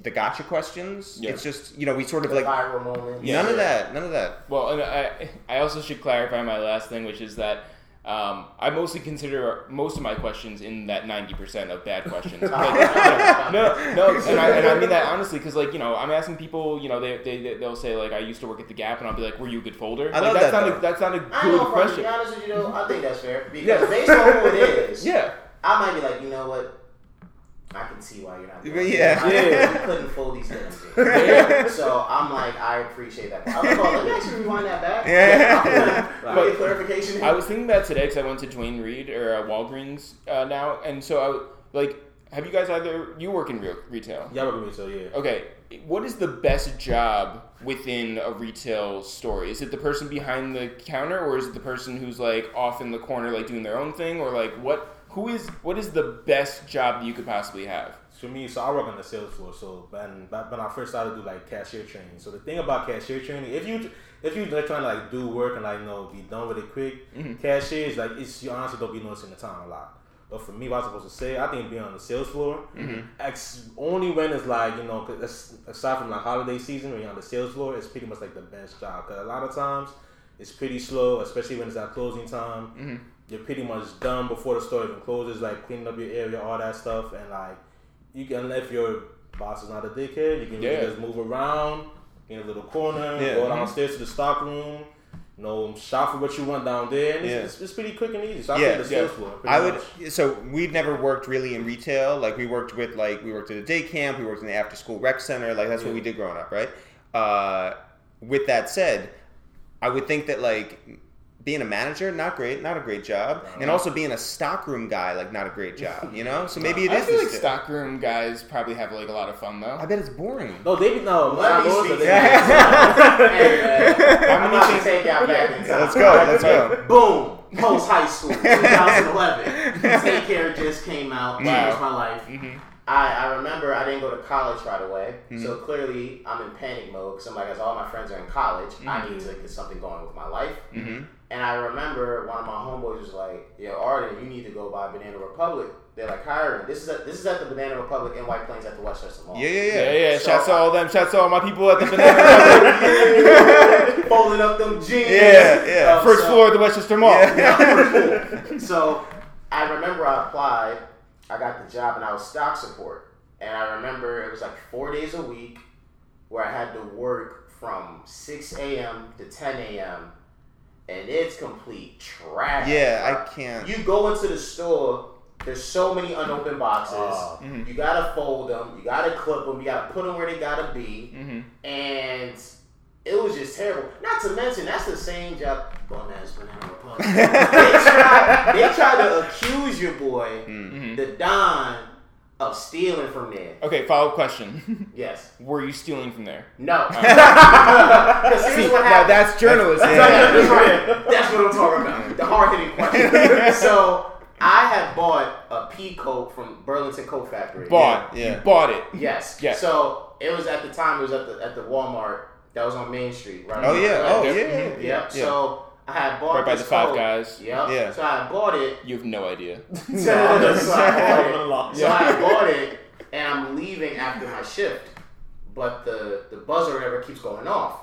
the gotcha questions Yeah. it's just you know we sort of The like viral moment. none of that none of that Well, and I, I also should clarify my last thing, which is that Um, I mostly consider most of my questions in that ninety percent of bad questions. Like, no, no, and I, and I mean that honestly because like you know I'm asking people you know they they they'll say like I used to work at the Gap and I'll be like were you a good folder? I like, love that's that, not though. a, that's not a I good gonna to question. be honest with you though, I think that's fair. Because Yeah. based on who it is, Yeah, I might be like, you know what? I can see why you're not. doing Yeah. Yeah. You couldn't fold these things. Yeah. So I'm like, I appreciate that. I'm like, oh, let me actually rewind that back. Yeah. I'll get clarification. I was thinking about today because I went to Duane Reade or uh, Walgreens uh, now, and so I w- like. Have you guys either you work in real retail? Yeah, I work in retail. Yeah. Okay, what is the best job within a retail store? Is it the person behind the counter, or is it the person who's like off in the corner, like doing their own thing, or like what? Who is what is the best job that you could possibly have? For me, so I work on the sales floor. So when back when I first started to do like cashier training. So the thing about cashier training, if you if you're trying to like do work and like you know be done with it quick, Mm-hmm. cashiers like it's you honestly don't be noticing the time a lot. But for me, what I'm supposed to say, I think being on the sales floor, Mm-hmm. ex- only when it's like you know, aside from like holiday season when you're on the sales floor, it's pretty much like the best job. Cause a lot of times it's pretty slow, especially when it's at closing time. Mm-hmm. You're pretty much done before the store even closes, like cleaning up your area, all that stuff, and like you can if your boss is not a dickhead, you can Yeah. just move around in a little corner, Yeah. go downstairs to the stock room, you know, shop for what you want down there, and it's, Yeah. it's, it's pretty quick and easy. So I Yeah, the sales yeah. floor. I would. much. So we'd never worked really in retail. Like we worked with like we worked at a day camp. We worked in the after school rec center. Like that's what we did growing up, right? Uh, with that said, I would think that like being a manager, not great, not a great job, and also being a stockroom guy, like not a great job. You know, so maybe it I is. feel like this- stockroom guys probably have like a lot of fun though. I bet it's boring. No, they no. Let me know speak that to they- I'm many about to things- take y'all back in time. Let's go. Let's go. Boom. Post high school, 2011. Take Care just came out. Wow. Changed my life. Mhm. I, I remember I didn't go to college right away, Mm-hmm. so clearly I'm in panic mode because I'm like, as all my friends are in college, I Mm-hmm. need to get something going with my life. Mhm. And I remember one of my homeboys was like, "Yo, Arden, you need to go by Banana Republic. They're like hiring. This is at, this is at the Banana Republic in White Plains at the Westchester Mall. Yeah, yeah, Yeah, yeah. yeah. So- Shouts to all them. Shouts to all my people at the Banana. Republic. Folding up them jeans. Yeah, yeah. Um, First so- floor of the Westchester Mall. Yeah. so I remember I applied, I got the job, and I was stock support. And I remember it was like four days a week where I had to work from 6 a.m. to 10 a.m. And it's complete trash. Yeah. I can't. You go into the store, there's so many unopened boxes. Oh. Mhm. You gotta fold them, you gotta clip them, you gotta put them where they gotta be hmm and it was just terrible. Not to mention, that's the same job. Bum ass banana republic. they, tried, they tried to accuse your boy, hmm the Don, of stealing from there. Okay, follow up question. Yes. Were you stealing from there? No. Um, because here's what happened. that's journalism. Yeah. That's right. That's what I'm talking about. The hard hitting question. so I had bought a pea coat from Burlington Coat Factory. Bought. Yeah. You bought it. Yes. Yes. So it was at the time. It was at the at the Walmart that was on Main Street. Right. Oh yeah. Oh Yep. yeah. Yep. yeah. So I had bought Right by this the Five coat. Guys. Yep. Yeah. So I bought it. You have no idea. so I bought it. So I bought it, and I'm leaving after my shift, but the the buzzer or whatever keeps going off.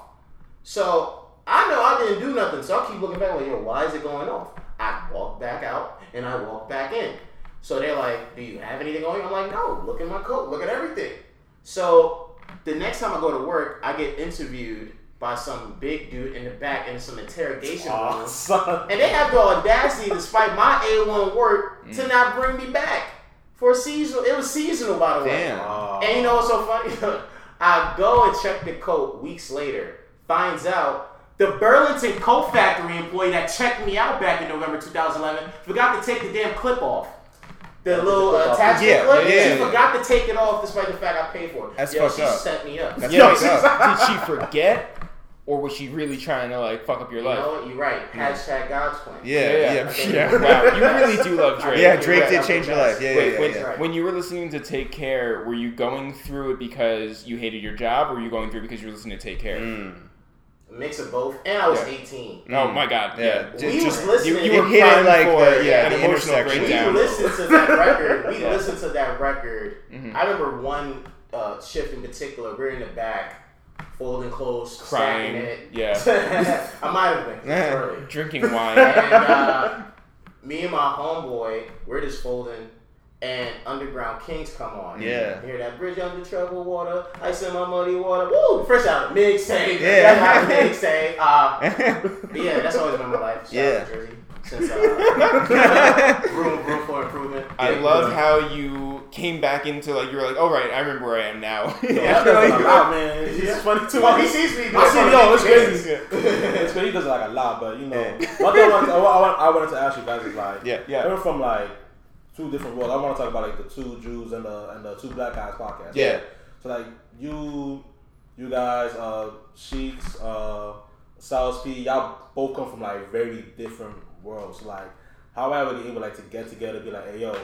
So I know I didn't do nothing, so I keep looking back like, yo, why is it going off? I walk back out and I walk back in. So they're like, do you have anything on you? I'm like, no. Look at my coat. Look at everything. So the next time I go to work, I get interviewed by some big dude in the back in some interrogation Aw, room. son. And they have the audacity, despite my A1 work, Mm. to not bring me back for a seasonal. It was seasonal, by the way. Damn. And you know what's so funny? I go and check the coat weeks later, finds out the Burlington Coat Factory employee that checked me out back in November 2011 forgot to take the damn clip off. The little clip uh, attachment Yeah, clip, yeah, she yeah. forgot to take it off despite the fact I paid for it. That's Yo, fucked she up. set me up. That's Yeah, fucked up. Did she forget, or was she really trying to like fuck up your You life? know what? You're right. Hashtag God's plan. Yeah, yeah, yeah. yeah. Wow, you really do love Drake. Yeah, Drake Yeah, did change your life. Yeah, Wait, yeah, when, yeah. when you were listening to Take Care, were you going through it because you hated your job, or were you going through it because you were listening to Take Care? Mm. A mix of both. And I was Yeah. 18. Oh my God! Yeah, Yeah, ju- We just was you, listening. you It were hit it like for the- yeah, an the emotional intersection. we listened to that record. We Yeah. listened to that record. Mhm. I remember one uh, shift in particular. We're in the back, folding clothes, Crying. it. Yeah. I might have been. It was early. Drinking wine. And uh, me and my homeboy, we're just folding, and Underground Kings come on. Yeah. You hear that bridge under troubled water, ice in my muddy water. Woo! Fresh out of mixtape. Yeah. Fresh out mixtape. Uh, but yeah, that's always been my life. Shout Yeah. out Jersey. Since uh, room, room for improvement. I Yeah. love how you came back into like you were like, oh right, I remember where I am now. Yeah. That does a lot, man. It's Yeah. funny too. Well, he sees me. I see, yo, it's crazy. It's crazy. He does like a lot, but you know, Yeah. one thing I wanted, to, I, want, I wanted to ask you guys is like, Yeah. Yeah. We're from like two different worlds. I want to talk about like the two Jews and the and the two black guys podcast. Yeah. So like you, you guys, uh, Sheiks, uh, Styles P, y'all both come from like very different worlds. Like, how are you able like to get together, and be like, hey yo,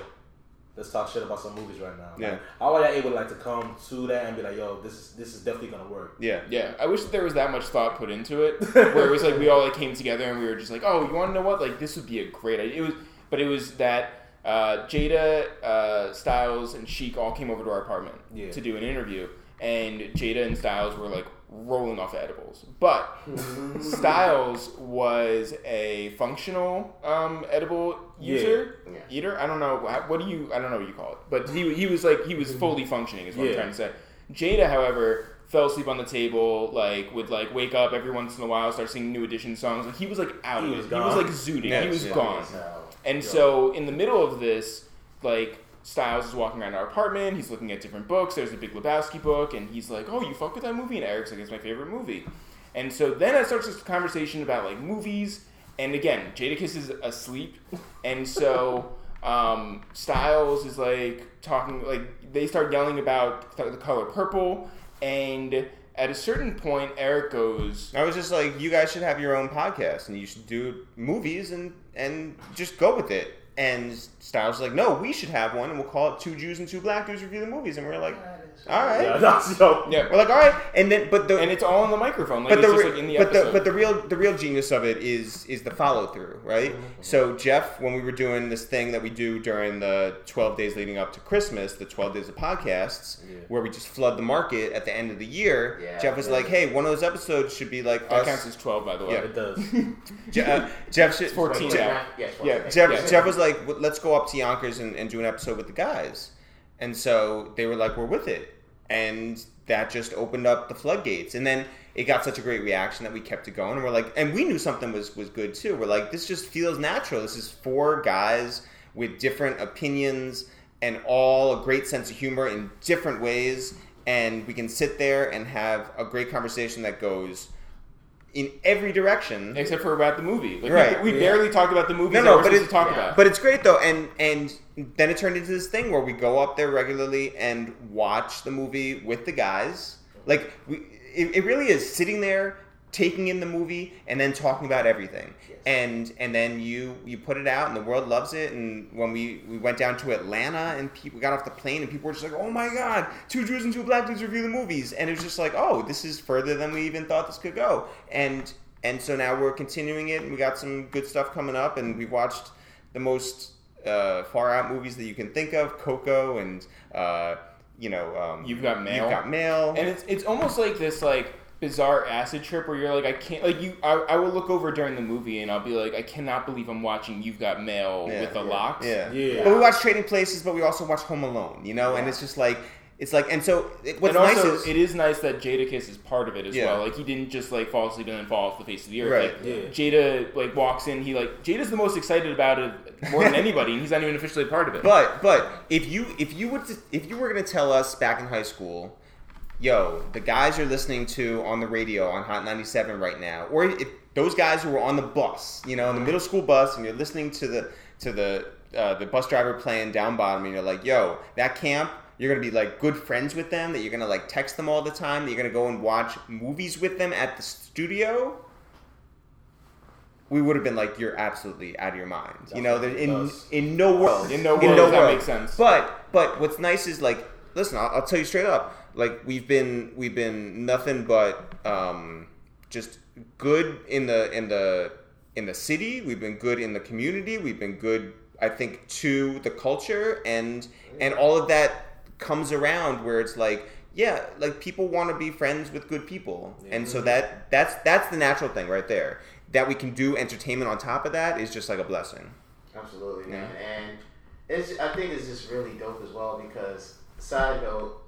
let's talk shit about some movies right now. Yeah. Like, how are y'all able like to come to that and be like, yo, this is this is definitely gonna work. yeah. Yeah, I wish that there was that much thought put into it, where it was like we all like came together and we were just like, oh, you want to know what? Like this would be a great idea. It was, but it was that uh, Jada, uh, Styles, and Sheek all came over to our apartment Yeah. to do an interview, and Jada and Styles were like rolling off edibles, but Styles was a functional um, edible user Yeah. eater. I don't know what what do you I don't know what you call it, but he he was like he was fully functioning is what I'm trying to say. Jada, however, fell asleep on the table. Like would like wake up every once in a while, start singing New Edition songs. Like he was like out He of was it. He was like zooting. Yes, he was yeah. gone. And so in the middle of this, like Styles is walking around our apartment. He's looking at different books. There's a Big Lebowski book, and he's like, "Oh, you fuck with that movie?" And Eric's like, "It's my favorite movie." And so then it starts this conversation about like movies. And again, Jadakiss is asleep, and so um, Styles is like talking like they start yelling about the color purple, and at a certain point, Eric goes, I was just like, you guys should have your own podcast and you should do movies and and just go with it. And Styles was like, no, we should have one and we'll call it Two Jews and Two Black Dudes Review the Movies. And we're like, all right. Yeah, that's yo. "Yeah," We're like, all right. And then, but the and it's all on the microphone. Like but it's the, just like in the but episode. the but the real the real genius of it is is the follow through, right? So Jeff, when we were doing this thing that we do during the twelve days leading up to Christmas, the twelve days of podcasts, Yeah. where we just flood the market at the end of the year. Yeah. Jeff was Yeah. like, "Hey, one of those episodes should be like that us." counts as twelve, by the way. Yeah. It does. Je- uh, Jeff should. 14 Jeff- now. Yes, yeah, 14. Jeff, Yeah. Jeff was like, let's go up to Yonkers and, and do an episode with the guys. And so they were like, we're with it. And that just opened up the floodgates. And then it got such a great reaction that we kept it going. And we're like, and we knew something was, was good too. We're like, this just feels natural. This is four guys with different opinions and all a great sense of humor in different ways. And we can sit there and have a great conversation that goes in every direction. Except for about the movie. Like, Right. We, we Yeah. barely talked about the movie. No, no, but supposed it- talk yeah. about. But it's great though, and and then it turned into this thing where we go up there regularly and watch the movie with the guys. Like we, it, it really is sitting there, taking in the movie, and then talking about everything. Yes. And and then you you put it out, and the world loves it. And when we we went down to Atlanta, and people got off the plane, and people were just like, "Oh my god, two Jews and two black dudes review the movies," and it was just like, "Oh, this is further than we even thought this could go." And and so now we're continuing it, and we got some good stuff coming up, and we watched the most uh, far out movies that you can think of, Coco, and uh, you know, um, You've Got Mail. You've got mail, and it's it's almost like this like bizarre acid trip where you're like I can't like you I, I will look over during the movie and I'll be like I cannot believe I'm watching You've Got Mail Yeah, with the yeah, LOX. yeah, Yeah. But we watch Trading Places, but we also watch Home Alone, you know, and it's just like it's like, and so it, what's and nice is it is nice that Jada Jadakiss is part of it as Yeah. well. Like he didn't just like fall asleep and then fall off the face of the earth. Right. Like, Yeah. Jada like walks in. He like Jada's the most excited about it more than anybody, and he's not even officially a part of it. But but if you if you would if you were gonna tell us back in high school, yo, the guys you're listening to on the radio on Hot 97 right now, or if those guys who were on the bus, you know, in the middle school bus, and you're listening to the to the uh, the bus driver playing down bottom, and you're like, yo, that camp. You're gonna be like good friends with them. That you're gonna like text them all the time. That you're gonna go and watch movies with them at the studio. We would have been like, you're absolutely out of your mind. You know, in does. in no world, In no world does that make sense. But but what's nice is like, listen, I'll, I'll tell you straight up. Like we've been we've been nothing but um, just good in the in the in the city. We've been good in the community. We've been good, I think, to the culture and and all of that comes around where it's like. Yeah, like people want to be friends with good people, and so that that's that's the natural thing right there. That we can do entertainment on top of that is just like a blessing. Absolutely, man. And it's I think it's just really dope as well because side note,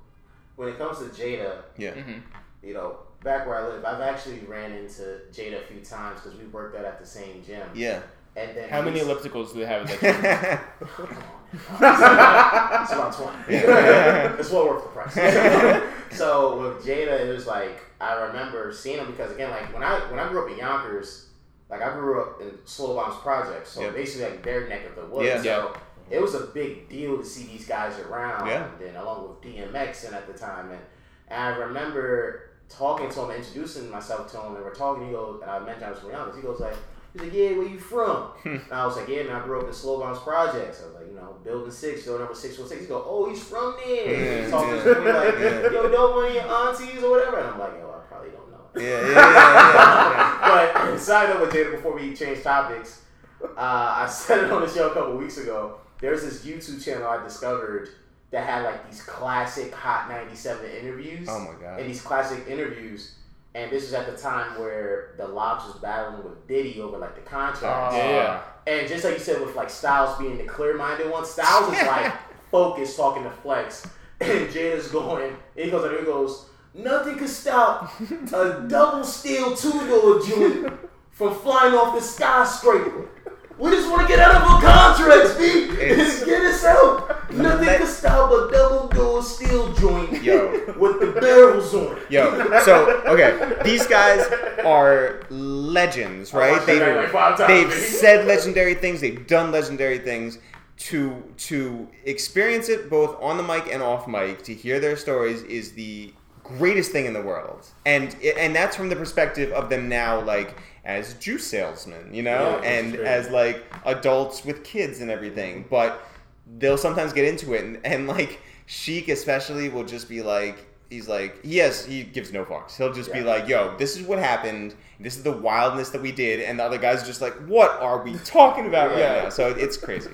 when it comes to Jada, Yeah. Mhm. you know, back where I live, I've actually ran into Jada a few times because we worked out at the same gym. Yeah. And then How many ellipticals do they have at that gym? Come on, it's about twenty. it's well worth the price. so with Jada, it was like I remember seeing him because again, like when I when I grew up in Yonkers, like I grew up in Schlobohm Projects, so Yep. basically like their neck of the woods. Yeah. So it was a big deal to see these guys around, Yeah. and then along with DMX and at the time, and, and I remember talking to him, introducing myself to him, and we're talking. He goes, and I mentioned I was from Yonkers. He goes like. He's like, yeah, where you from? and I was like, yeah, man, I grew up in Schlobohm Projects. I was like, you know, building six, door number 616. He go, oh, he's from there. Yeah, he's talking yeah, to me like, yeah. yo, know one of your aunties or whatever. And I'm like, yo, I probably don't know. Yeah, yeah, yeah, yeah. but side note with Jada, before we change topics, uh, I said it on the show a couple weeks ago. There's this YouTube channel I discovered that had like these classic Hot 97 interviews. Oh my God. And these classic interviews. And this is at the time where the LOX was battling with Diddy over like the contract. Yeah, yeah. And just like you said, with like Styles being the clear-minded one, Styles is like focused, talking to Flex, and Jada's going. And he goes and he goes, nothing could stop a double steel two-door joint from flying off the skyscraper. We just want to get out of our contracts, B. Get us out. Nothing can stop a double door steel joint Yo. with the barrels on it. Yo, so okay, these guys are legends, right? like they've baby. said legendary things, they've done legendary things. To to experience it both on the mic and off mic, to hear their stories is the greatest thing in the world, and and that's from the perspective of them now, like as juice salesmen, you know, Yeah, and as like adults with kids and everything, but they'll sometimes get into it and, and like Sheek especially will just be like he's like yes he gives no fucks. He'll just be like yo this is what happened. This is the wildness that we did. And the other guys are just like what are we talking about right now? So it's crazy.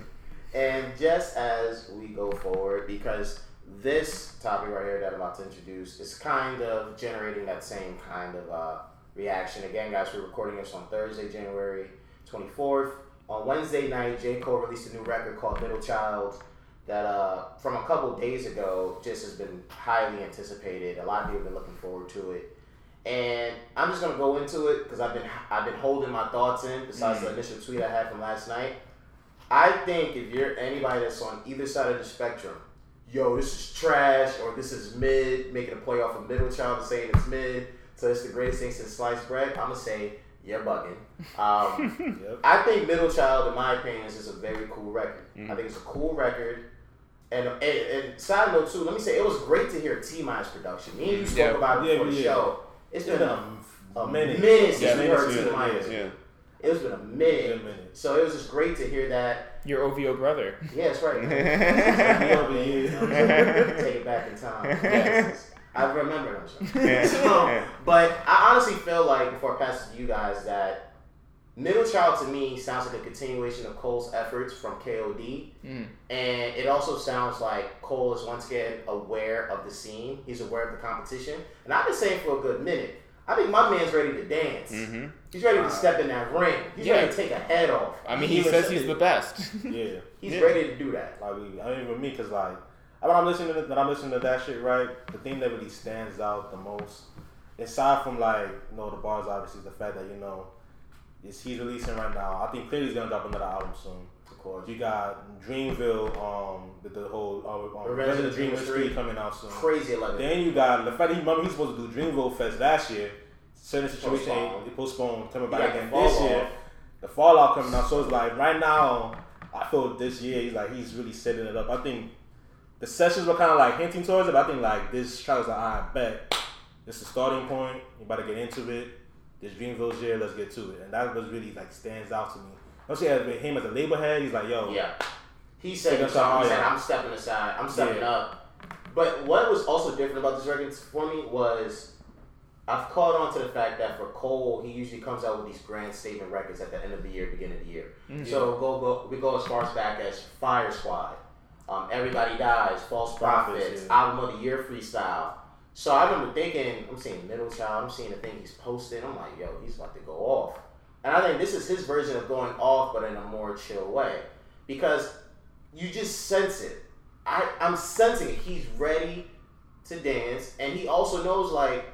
And just as we go forward, because this topic right here that I'm about to introduce is kind of generating that same kind of uh, reaction. Again, guys, we're recording this on Thursday, January 24th. On Wednesday night, J. Cole released a new record called Middle Child that uh, from a couple days ago just has been highly anticipated. A lot of people have been looking forward to it. And I'm just gonna go into it because I've been I've been holding my thoughts in. Besides the initial tweet I had from last night, I think if you're anybody that's on either side of the spectrum, yo, this is trash or this is mid, making a play off of middle child and saying it's mid, so it's the greatest thing since sliced bread, I'm gonna say you're bugging. Um, Yep. I think Middle Child, in my opinion, is just a very cool record. Mm-hmm. I think it's a cool record. And, and, and side note too, let me say it was great to hear T-Minus production. Me and you spoke Yeah. about it Yeah, before the show. It's been a, a a minute. minute, since Yeah, we heard yeah, T Mine. yeah It's been a minute. Good minute. So it was just great to hear that. Your OVO brother. Yeah, that's right. Yeah, but yeah. Take it back in time. Yes. I remember them. So, but I honestly feel like before I pass it to you guys that Middle Child to me sounds like a continuation of Cole's efforts from KOD. Mm. And it also sounds like Cole is once again aware of the scene. He's aware of the competition. And I've been saying for a good minute, I think my man's ready to dance. Mhm. He's ready to step in that ring. He's ready Yeah. to take a head off. I mean, he even says he's the best. Yeah. He's Yeah. ready to do that. Like I mean, with me, cause like when I'm listening to when I'm listening to that shit, right? The thing that really stands out the most, aside from like you know the bars, obviously, is the fact that you know, is he's releasing right now. I think clearly he's gonna drop another album soon. Of course. You got Dreamville, um, with the whole uh, um, Revenge of the Resident Dream Street 3. coming out soon. Crazy eleven. Then you got the fact that he remember he's supposed to do Dreamville Fest last year. Certain situation Postponed. it postponed coming back again this fall year. The fallout coming out. So it's like right now, I feel this year he's like he's really setting it up. I think the sessions were kind of like hinting towards it. But I think like this track was like, I bet this is the starting point. You about to get into it. This Dreamville's year, let's get to it. And that was really like stands out to me. Especially as with him as a label head, he's like, yo, Yeah. He said, Take us himself, out, he said yeah. I'm stepping aside. I'm stepping Yeah. up. But what was also different about this record for me was I've caught on to the fact that for Cole, he usually comes out with these grand statement records at the end of the year, beginning of the year. Mm. So go, go we go as far as back as Fire Squad, um, Everybody Dies, False Prophets, yeah. Album of the Year freestyle. So I remember thinking, I'm seeing Middle Child, I'm seeing the thing he's posting. I'm like, yo, he's about to go off. And I think this is his version of going off, but in a more chill way. because you just sense it. I, I'm sensing it. He's ready to dance, and he also knows like,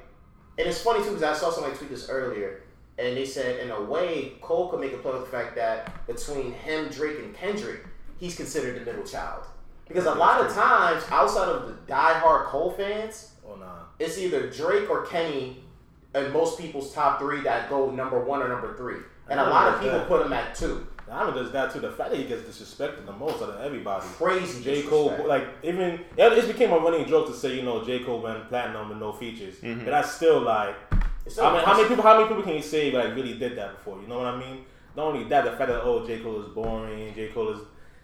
and it's funny too because I saw somebody tweet this earlier, and they said in a way Cole could make a play with the fact that between him, Drake, and Kendrick, he's considered the middle child. Because a lot of times, outside of the diehard Cole fans, Oh nah. it's either Drake or Kenny in most people's top three that go number one or number three. And a lot of people put him at two. Not only does that too, the fact that he gets disrespected the most out of everybody. Crazy J. Cole, like even it it became a running joke to say, you know, J. Cole went platinum with no features, mm-hmm. but that's still like, It's still I mean, how many people, how many people can you say like really did that before? You know what I mean? Not only that, the fact that oh, J. Cole is boring, J. Cole is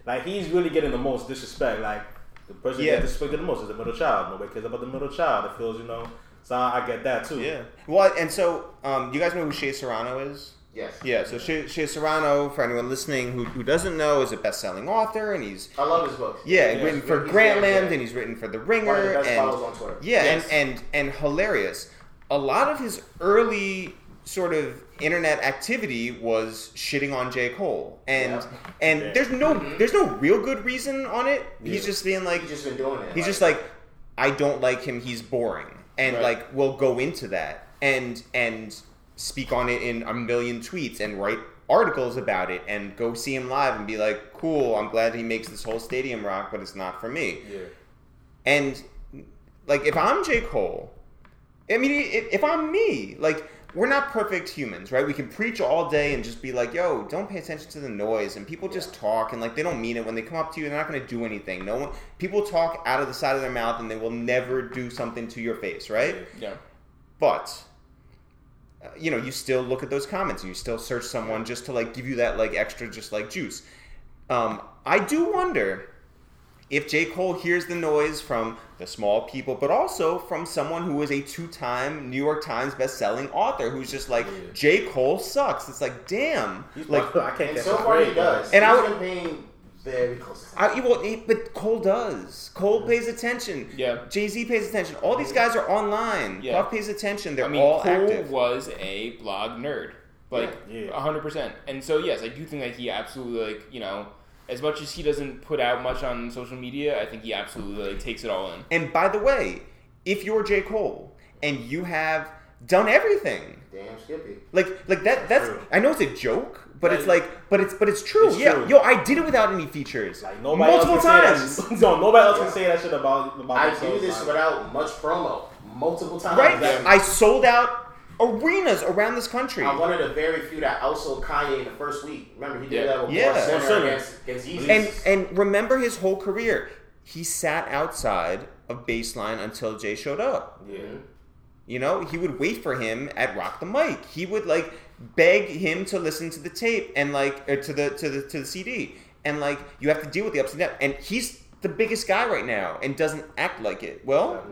like he's really getting the most disrespect. Like the person Yeah. that gets disrespected the most is the middle child. Nobody cares about the middle child. It feels, you know. So I, I get that too. Yeah. Well, and so um, you guys know who Shea Serrano is? Yes. Yeah. So Shea, Shea Serrano, for anyone listening who, who doesn't know, is a best-selling author, and he's I love his books. yeah, He's- written for he's Grantland, very good. and he's written for The One of the Ringer, best and on Twitter. yeah, Yes. and, and and hilarious. A lot of his early sort of internet activity was shitting on J. Cole, and Yeah. and Yeah. there's no mm-hmm. there's no real good reason on it. He's just being like He's just been doing it. He's just like, I don't like him. He's boring, and Right. like we'll go into that and and speak on it in a million tweets and write articles about it and go see him live and be like, cool. I'm glad he makes this whole stadium rock, but it's not for me. Yeah. And like, if I'm J Cole, I mean, if, if I'm me, like. We're not perfect humans, right? We can preach all day and just be like, "Yo, don't pay attention to the noise." And people just talk and like they don't mean it when they come up to you. They're not going to do anything. No one. People talk out of the side of their mouth and they will never do something to your face, right? Yeah. But uh, you know, you still look at those comments. You still search someone just to like give you that like extra, just like juice. Um, I do wonder if J. Cole hears the noise from the small people, but also from someone who is a two-time New York Times best-selling author, who's just like Yeah. J. Cole sucks. It's like, damn, He's like I can't and catch so a far break, he does. And I He's would- been paying very close. attention. I, well, he- but Cole does. Cole pays attention. Yeah. Jay Z pays attention. All these guys are online. Yeah. Puff pays attention. They're I mean, all Cole active. was a blog nerd, like Yeah. a hundred percent. And so yes, I do think that he absolutely like you know, as much as he doesn't put out much on social media, I think he absolutely like takes it all in. And by the way, if you're J. Cole and you have done everything, Damn Skippy. like like that that's True. I know it's a joke, but it's Like- like but it's but it's true. It's yeah. true. Yo, I did it without any features. Like nobody multiple else can times. Say no, nobody else can say that shit about about I do this without much promo. Multiple times. Right? That- I sold out arenas around this country. I'm one of the very few that outsold Kanye in the first week. Remember, he did Yeah. that with Yeah. Born Sinner Center. against, against Yeezus. and and remember his whole career. He sat outside of baseline until Jay showed up. Yeah. You know, he would wait for him at Rock the Mic. He would like beg him to listen to the tape and like or to the to the to the CD. And like you have to deal with the ups and downs. And he's the biggest guy right now and doesn't act like it. Well,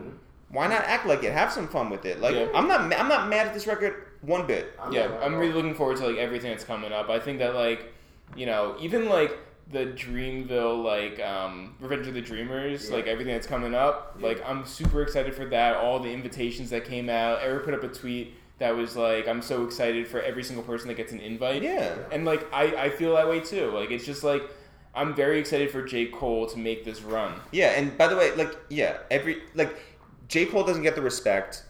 why not act like it? Have some fun with it. Like Yeah. I'm not I'm not mad at this record one bit. I'm yeah, I'm really looking forward to like everything that's coming up. I think that like, you know, even like the Dreamville like um Revenge of the Dreamers, Yeah. like everything that's coming up, like I'm super excited for that. All the invitations that came out. Eric put up a tweet that was like, I'm so excited for every single person that gets an invite. Yeah. And like I, I feel that way too. Like it's just like I'm very excited for J. Cole to make this run. Yeah, and by the way, like yeah, every like J. Cole doesn't get the respect.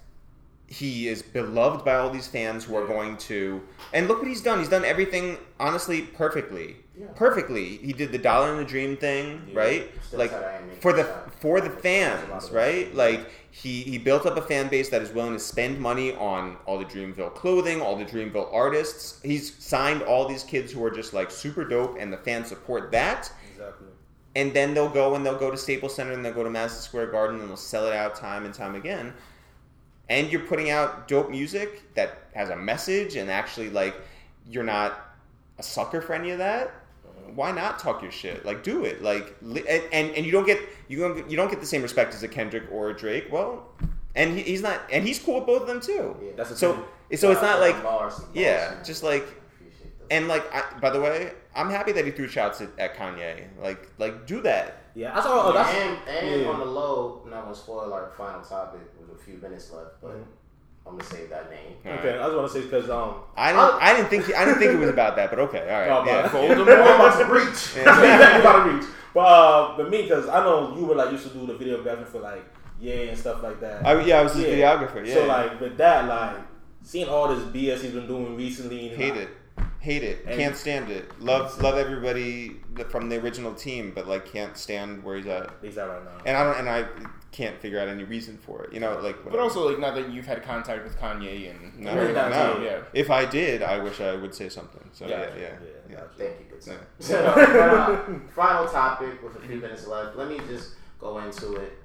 He is beloved by all these fans who are going to and look what he's done. He's done everything honestly perfectly. Yeah. Perfectly. He did the dollar in the dream thing, Yeah. right? Still like said I ain't making for the for the That's a lot fans, right? Like he he built up a fan base that is willing to spend money on all the Dreamville clothing, all the Dreamville artists. He's signed all these kids who are just like super dope and the fans support that. And then they'll go and they'll go to Staples Center and they'll go to Madison Square Garden and they'll sell it out time and time again. And you're putting out dope music that has a message and actually like you're not a sucker for any of that. Why not talk your shit? Like do it. Like li- and and, and you don't get you don't get- you don't get the same respect as a Kendrick or a Drake. Well, and he, he's not and he's cool with both of them too. Yeah. That's So so it's not like Bars, bars, yeah, just like and like I, by the way, I'm happy that he threw shots at, at Kanye. Like like do that. Yeah, that's all. Oh, that's and and yeah. on the low, I'm not gonna spoil our final topic with a few minutes left, but Mhm. I'm gonna save that name. Okay, I just want to say because um, I didn't. I didn't think. I didn't think it was about that. But okay. All right. No, yeah. Voldemort. I'm about to reach. you gotta reach. But uh, but me, because I know you were like used to do the video videography for like yeah and stuff like that. I, yeah, I was his Yeah. videographer. Yeah. So like with that, like seeing all this BS he's been doing recently, and hate like, it. Hate it. And- can't stand it. Love love everybody from the original team, but like can't stand where he's at. He's at right now. And I don't. And I can't figure out any reason for it. You know, like. But also, like, not that you've had contact with Kanye and No, Yeah, that's no. yeah. If I did, I wish I would say something. So yeah, Gotcha. yeah, Yeah, yeah. Thank you, good sir. Yeah. So, uh, final topic with a few minutes left. Let me just go into it.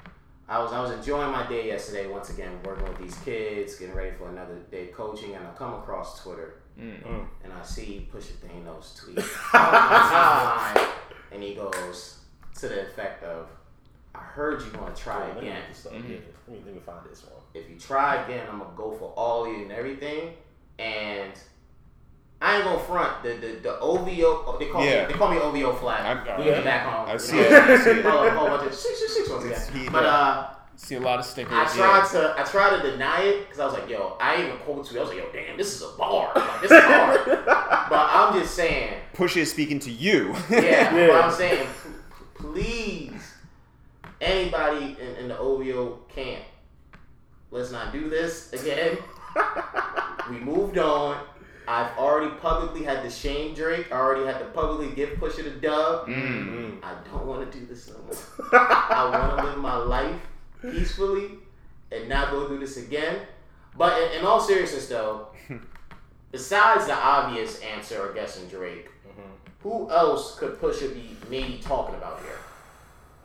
I was I was enjoying my day yesterday. Once again, working with these kids, getting ready for another day of coaching, and I come across Twitter Mm. and I see Pusha Thanos tweet on my timeline, and he goes to the effect of, "I heard you want to try Let me again. look this up. Yeah, let me let me find this one. If you try again, I'm gonna go for all of you and everything." And I ain't gonna front the the, the OVO. They call Yeah. me they call me OVO flag. I'm- we yeah. get back on. I you see know, it, I see it. A whole, whole bunch of six six six once It's again. But uh, See a lot of stickers. I tried to I tried to deny it because I was like, yo, I even quote tweet. I was like, yo, damn, this is a bar. Like, this is hard. but I'm just saying, Pusha is speaking to you. yeah. Yeah. But I'm saying, please, anybody in, in the OVO camp, let's not do this again. we moved on. I've already publicly had to shame Drake. I already had to publicly give Pusha the dub. Mm. I don't want to do this no more. I want to live my life peacefully and not go through this again. But in, in all seriousness, though, besides the obvious answer or guessing Drake, who else could Pusha be maybe talking about here?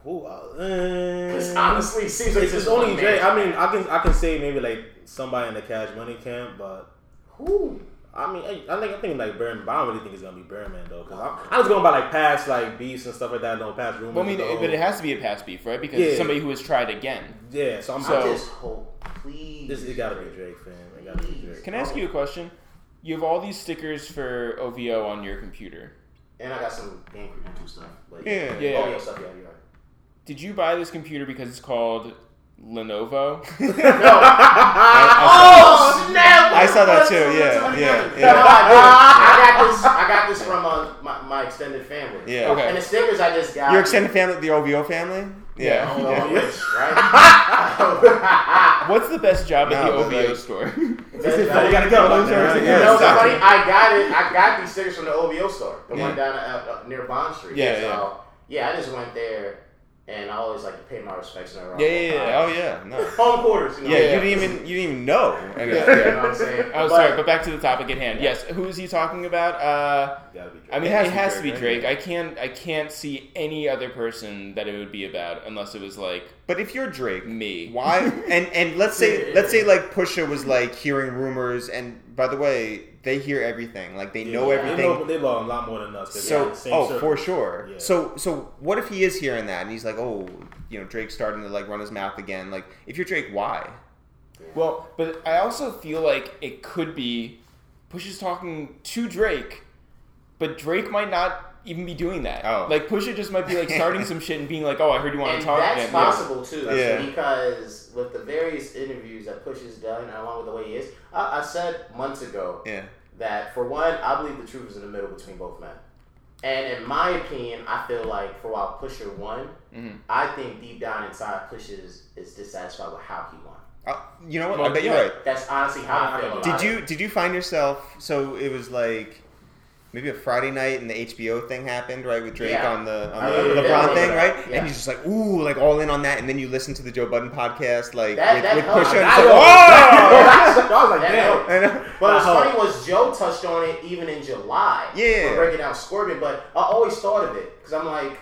Who? Because uh, honestly, it seems like it's just only Jay. I mean, I can I can say maybe like somebody in the Cash Money camp, but who? I mean, I, I think I think like Burn. But I don't really think it's gonna be Birdman though, because I'm, I'm just going by like past like beats and stuff like that. No past rumors. Well, I mean, the but it has to be a past beef, right? Because Yeah. it's somebody who has tried again. yeah. So I'm I just hope, please. This it gotta be Drake, fam. It gotta be Drake. Can I ask you a question? You have all these stickers for OVO on your computer. And I got some game crew stuff. But Yeah. Yeah. Yeah, stuff. Yeah, you're right. Did you buy this computer because it's called Lenovo? No. Oh snap! I saw that too, up? yeah, What's yeah, No. I. I got this. I got this from uh, my, my extended family. Yeah. Okay. And the stickers I just got. Your extended family, the OVO family. Yeah. I don't Yeah. which, right? What's the best job at the but OVO like- store? you gotta go. You Yeah, know, what's exactly. funny? I got it. I got these stickers from the OVO store, the Yeah. one down at, uh, near Bond Street. Yeah, so, yeah. I just went there, and I always like to pay my respects. in a row. Yeah, yeah, yeah. Oh yeah, no. Home quarters. You know? Yeah, Yeah. you didn't even you didn't even know. And, Yeah, you know what I'm saying? Oh, sorry, but back to the topic at hand. Yes, who is he talking about? Uh, be Drake. I mean, It it has has, to to be be Drake, Drake. I can't, I can't see any other person that it would be about unless it was like But if you're Drake, me. why? And and let's say let's say like Pusha was like hearing rumors, and by the way, they hear everything. Like they know Yeah. They everything. know, they know a lot more than us. So they're in the same oh circle. for sure. Yeah. So so what if he is hearing that and he's like oh you know Drake's starting to like run his mouth again like if you're Drake why Well, but I also feel like it could be Push is talking to Drake, but Drake might not even be doing that. Oh. Like Pusha just might be like starting some shit and being like, "Oh, I heard you want and to talk." that's again." possible too, Yeah. because with the various interviews that Push has done, along with the way he is, I, I said months ago yeah that for one, I believe the truth is in the middle between both men. And in my opinion, I feel like for a while Pusha won, Mhm. I think deep down inside Push is, is dissatisfied with how he won. uh, you know what I bet you're right That's honestly how I feel. About did it. you did you find yourself so it was like maybe a Friday night and the HBO thing happened right with Drake Yeah. on the on the remember that. I LeBron remember thing right Yeah. and he's just like ooh like all in on that and then you listen to the Joe Budden podcast like That- with, that with helped. Pusha and That it's like, oh I was like, That damn. helped. I know. But what's funny was Joe touched on it even in July. Yeah. For breaking down Scorpion, but I always thought of it because I'm like,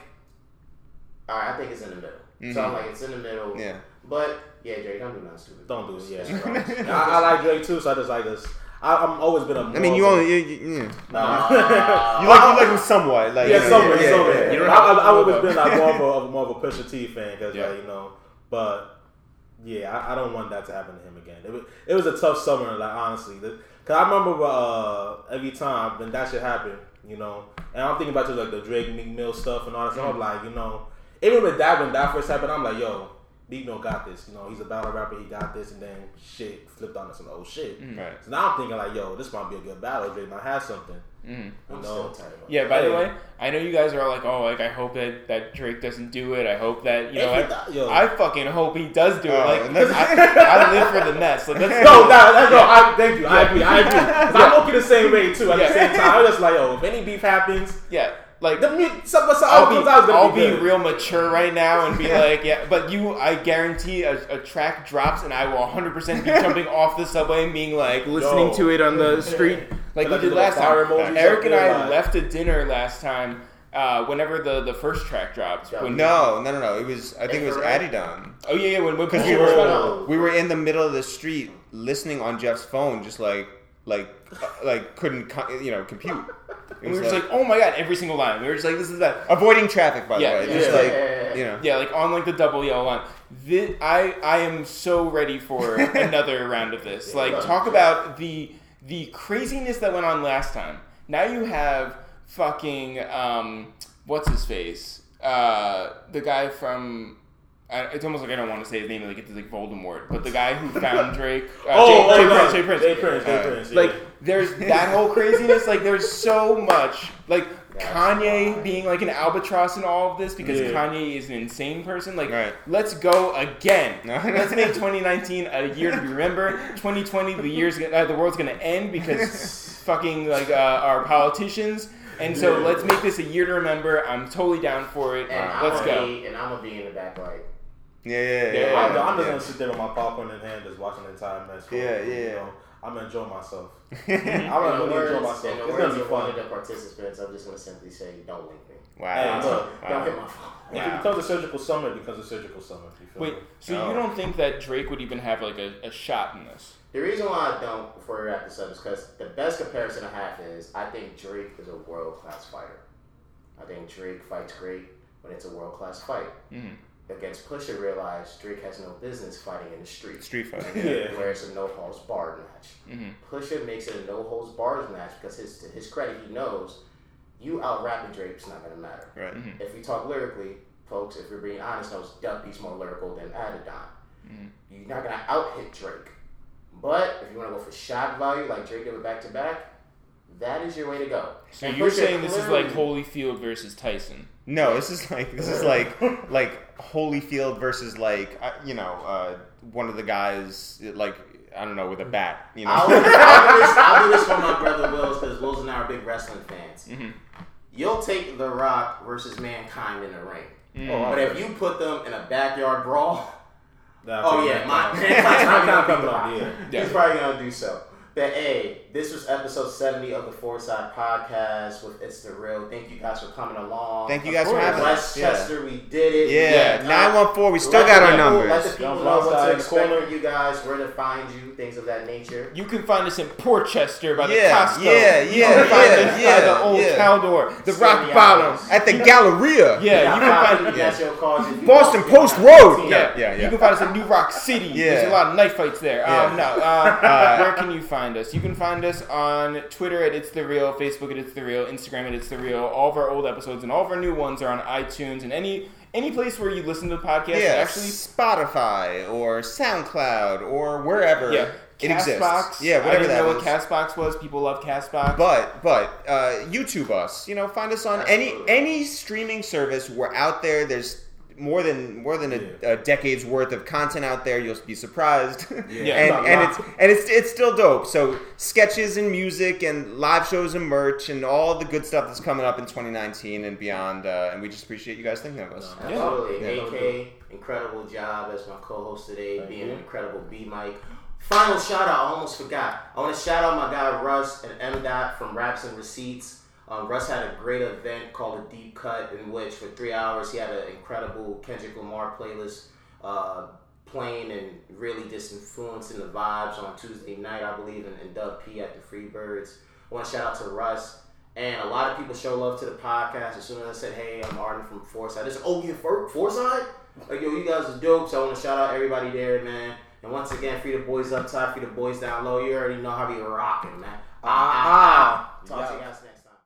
all right, I think it's in the middle. So I'm like, it's in the middle. Mm-hmm. Yeah. But yeah, Jerry, don't do nothing stupid. Don't do it. Yeah, I, I like Drake too, so I just like this. I, I'm always been a. I mean you only you, you, yeah. Nah. you like you like him somewhat like yeah, you know, somewhere, yeah, somewhere. yeah, You yeah. I, I, have I've always been like more of a, of more of a Pusha T fan because Yeah. like you know, but yeah, I, I don't want that to happen to him again. It was, it was a tough summer, like honestly, because I remember uh, every time when that shit happened, you know, and I'm thinking about just like the Drake Meek Mill stuff and all that stuff. I'm like, you know, even with that when that first happened, I'm like, yo, Meek Mill got this. You know, he's a battle rapper. He got this, and then shit flipped onto some old shit. Right. So now I'm thinking like, yo, this might be a good battle. Drake might have something. Mhm. You I'm know, still tight about Yeah. By the way, I know you guys are all like, "Oh, like I hope that, that Drake doesn't do it. I hope that you know." If he I, do- yo. I fucking hope he does do it. Oh, Like that's- I, I live for the Nets. Like that's No, no, no, no, I thank you. I agree. I agree. 'Cause I'm okay the same way too. At Yeah. the same time, I'm just like, oh, if any beef happens, yeah. Like the mu- some, some I'll comes be, out is gonna I'll be, be real mature right now and be like, yeah, but you, I guarantee a, a track drops and I will 100% be jumping off the subway and being like, listening Yo. to it on the street like we did last time. Eric and I left a dinner last time. Uh, whenever the, the first track dropped, Yeah. when, No, no, no, no. It was. I think it was Infrared? Adidon. oh yeah, yeah, when, when Because we were we were in the middle of the street listening on Jeff's phone, just like like uh, like couldn't co- you know compute. We were just like, oh my god, every single line. We were just like, this is that. avoiding traffic, by Yeah, the way. yeah, just yeah, like yeah, yeah, you know. Yeah, like on like the double yellow line. Thi- I I am so ready for another round of this. Like talk about the the craziness that went on last time. Now you have fucking um what's his face? Uh the guy from I, it's almost like I don't want to say his name like it's like Voldemort, but the guy who found Drake, uh, Oh, Jay, oh, Jay no. Prince, J. Prince, J. Prince, Jay Uh, Prince. yeah. like there's that whole craziness. Like there's so much. Like That's Kanye fine. being like an albatross in all of this because Yeah. Kanye is an insane person. Like Right. let's go again. No. let's make 2019 a year to be remembered. 2020 the year's gonna- uh, the world's gonna end because fucking like uh, our politicians. And so Yeah. let's make this a year to remember. I'm totally down for it. And let's I'm go. gonna Be, and I'm gonna be in the back like, Yeah, yeah, yeah. Yeah, yeah, I'm, I'm just gonna sit there with my popcorn in hand, just watching the entire match. Yeah, You yeah. know, I'm gonna enjoy myself. I'm gonna really words, enjoy in myself. the It's gonna be of one fun. of the participants, I'm just gonna simply say, don't link me. Wow. Hey, look, Don't Wow. hit my phone. If it becomes a surgical summer, it becomes a surgical summer. You feel Wait, me? so Oh. you don't think that Drake would even have like a, a shot in this? The reason why I don't, before we wrap this up, is because the best comparison I have is I think Drake is a world class fighter. I think Drake fights great when it's a world class fight. Mhm. Against Pusha, realized Drake has no business fighting in the street. Street fight. Yeah. Where it's a no holds barred match. Mhm. Pusha makes it a no holds barred match because his to his credit, he knows you out rapping Drake's not gonna matter. Right. If we talk lyrically, folks, if we're being honest, knows Duppy's more lyrical than Adidon. Mhm. You're not gonna out hit Drake. But if you want to go for shot value, like Drake did with back to back, that is your way to go. So And you're Pusha saying this is like Holyfield versus Tyson? No, this is like this is like like Holyfield versus like uh, you know uh, one of the guys like I don't know with a bat. You know. I'll, I'll, do this, I'll do this for my brother Wills because Wills and I are big wrestling fans. Mhm. You'll take The Rock versus Mankind in the ring. Mm. Oh, But if you put them in a backyard brawl, Nah, oh yeah, my. Mankind's probably gonna coming beat The up, Rock. yeah. Yeah. He's probably gonna do so. But hey, this was episode 70 of the Fourside Podcast with It's the Real. Thank you guys for coming along. Thank you guys for having us. Yeah, we did it. yeah. Yeah. Nine one four. We still Let got our people- numbers. Let the people Young know what to in the expect corner. you guys, where to find you, things of that nature. You can find us in Port Chester by the Yeah, Costco. yeah, You yeah, can find yeah, us by yeah, the old yeah. Caldor, the Steady Rock Bottom. At the Galleria. Yeah, you can find That's your cause Boston. Post Road. Yeah. Yeah, yeah, You can find us in New Roc City. Yeah. There's a lot of knife fights there. Um, no. Uh, where can you find us? You can find us on Twitter at It's The Real, Facebook at It's The Real, Instagram at It's The Real. All of our old episodes and all of our new ones are on iTunes and any any place where you listen to the podcast. Yeah, Actually, Spotify or SoundCloud or wherever yeah. it exists. Castbox. Yeah, I whatever didn't that know is. what Castbox was. People love Castbox. But but uh, YouTube us. You know, find us on any any streaming service. We're out there. There's more than more than a, Yeah. a decade's worth of content out there. You'll be surprised. Yeah. and and it's and it's it's still dope. So sketches and music and live shows and merch and all the good stuff that's coming up in 2019 and beyond. Uh, and we just appreciate you guys thinking of us. Yeah. Absolutely. Yeah. AK, incredible job as my co-host today, Thank being you. an incredible B mic. Final shout out, I almost forgot. I want to shout out my guy Russ and M Dot from Raps and Receipts. Um, Russ had a great event called a Deep Cut, in which for three hours he had an incredible Kendrick Lamar playlist uh, playing and really just influencing the vibes on Tuesday night, I believe, in, in Dub P at the Freebirds. I want to shout out to Russ. And a lot of people show love to the podcast. As soon as I said, "Hey, I'm Arden from Fourside," said, "Oh, you for Fourside? Like, yo, you guys are dope." So I want to shout out everybody there, man. And once again, free the boys up top, free the boys down low. You already know how we rocking, man. Ah, ah, ah. Talk to you guys then.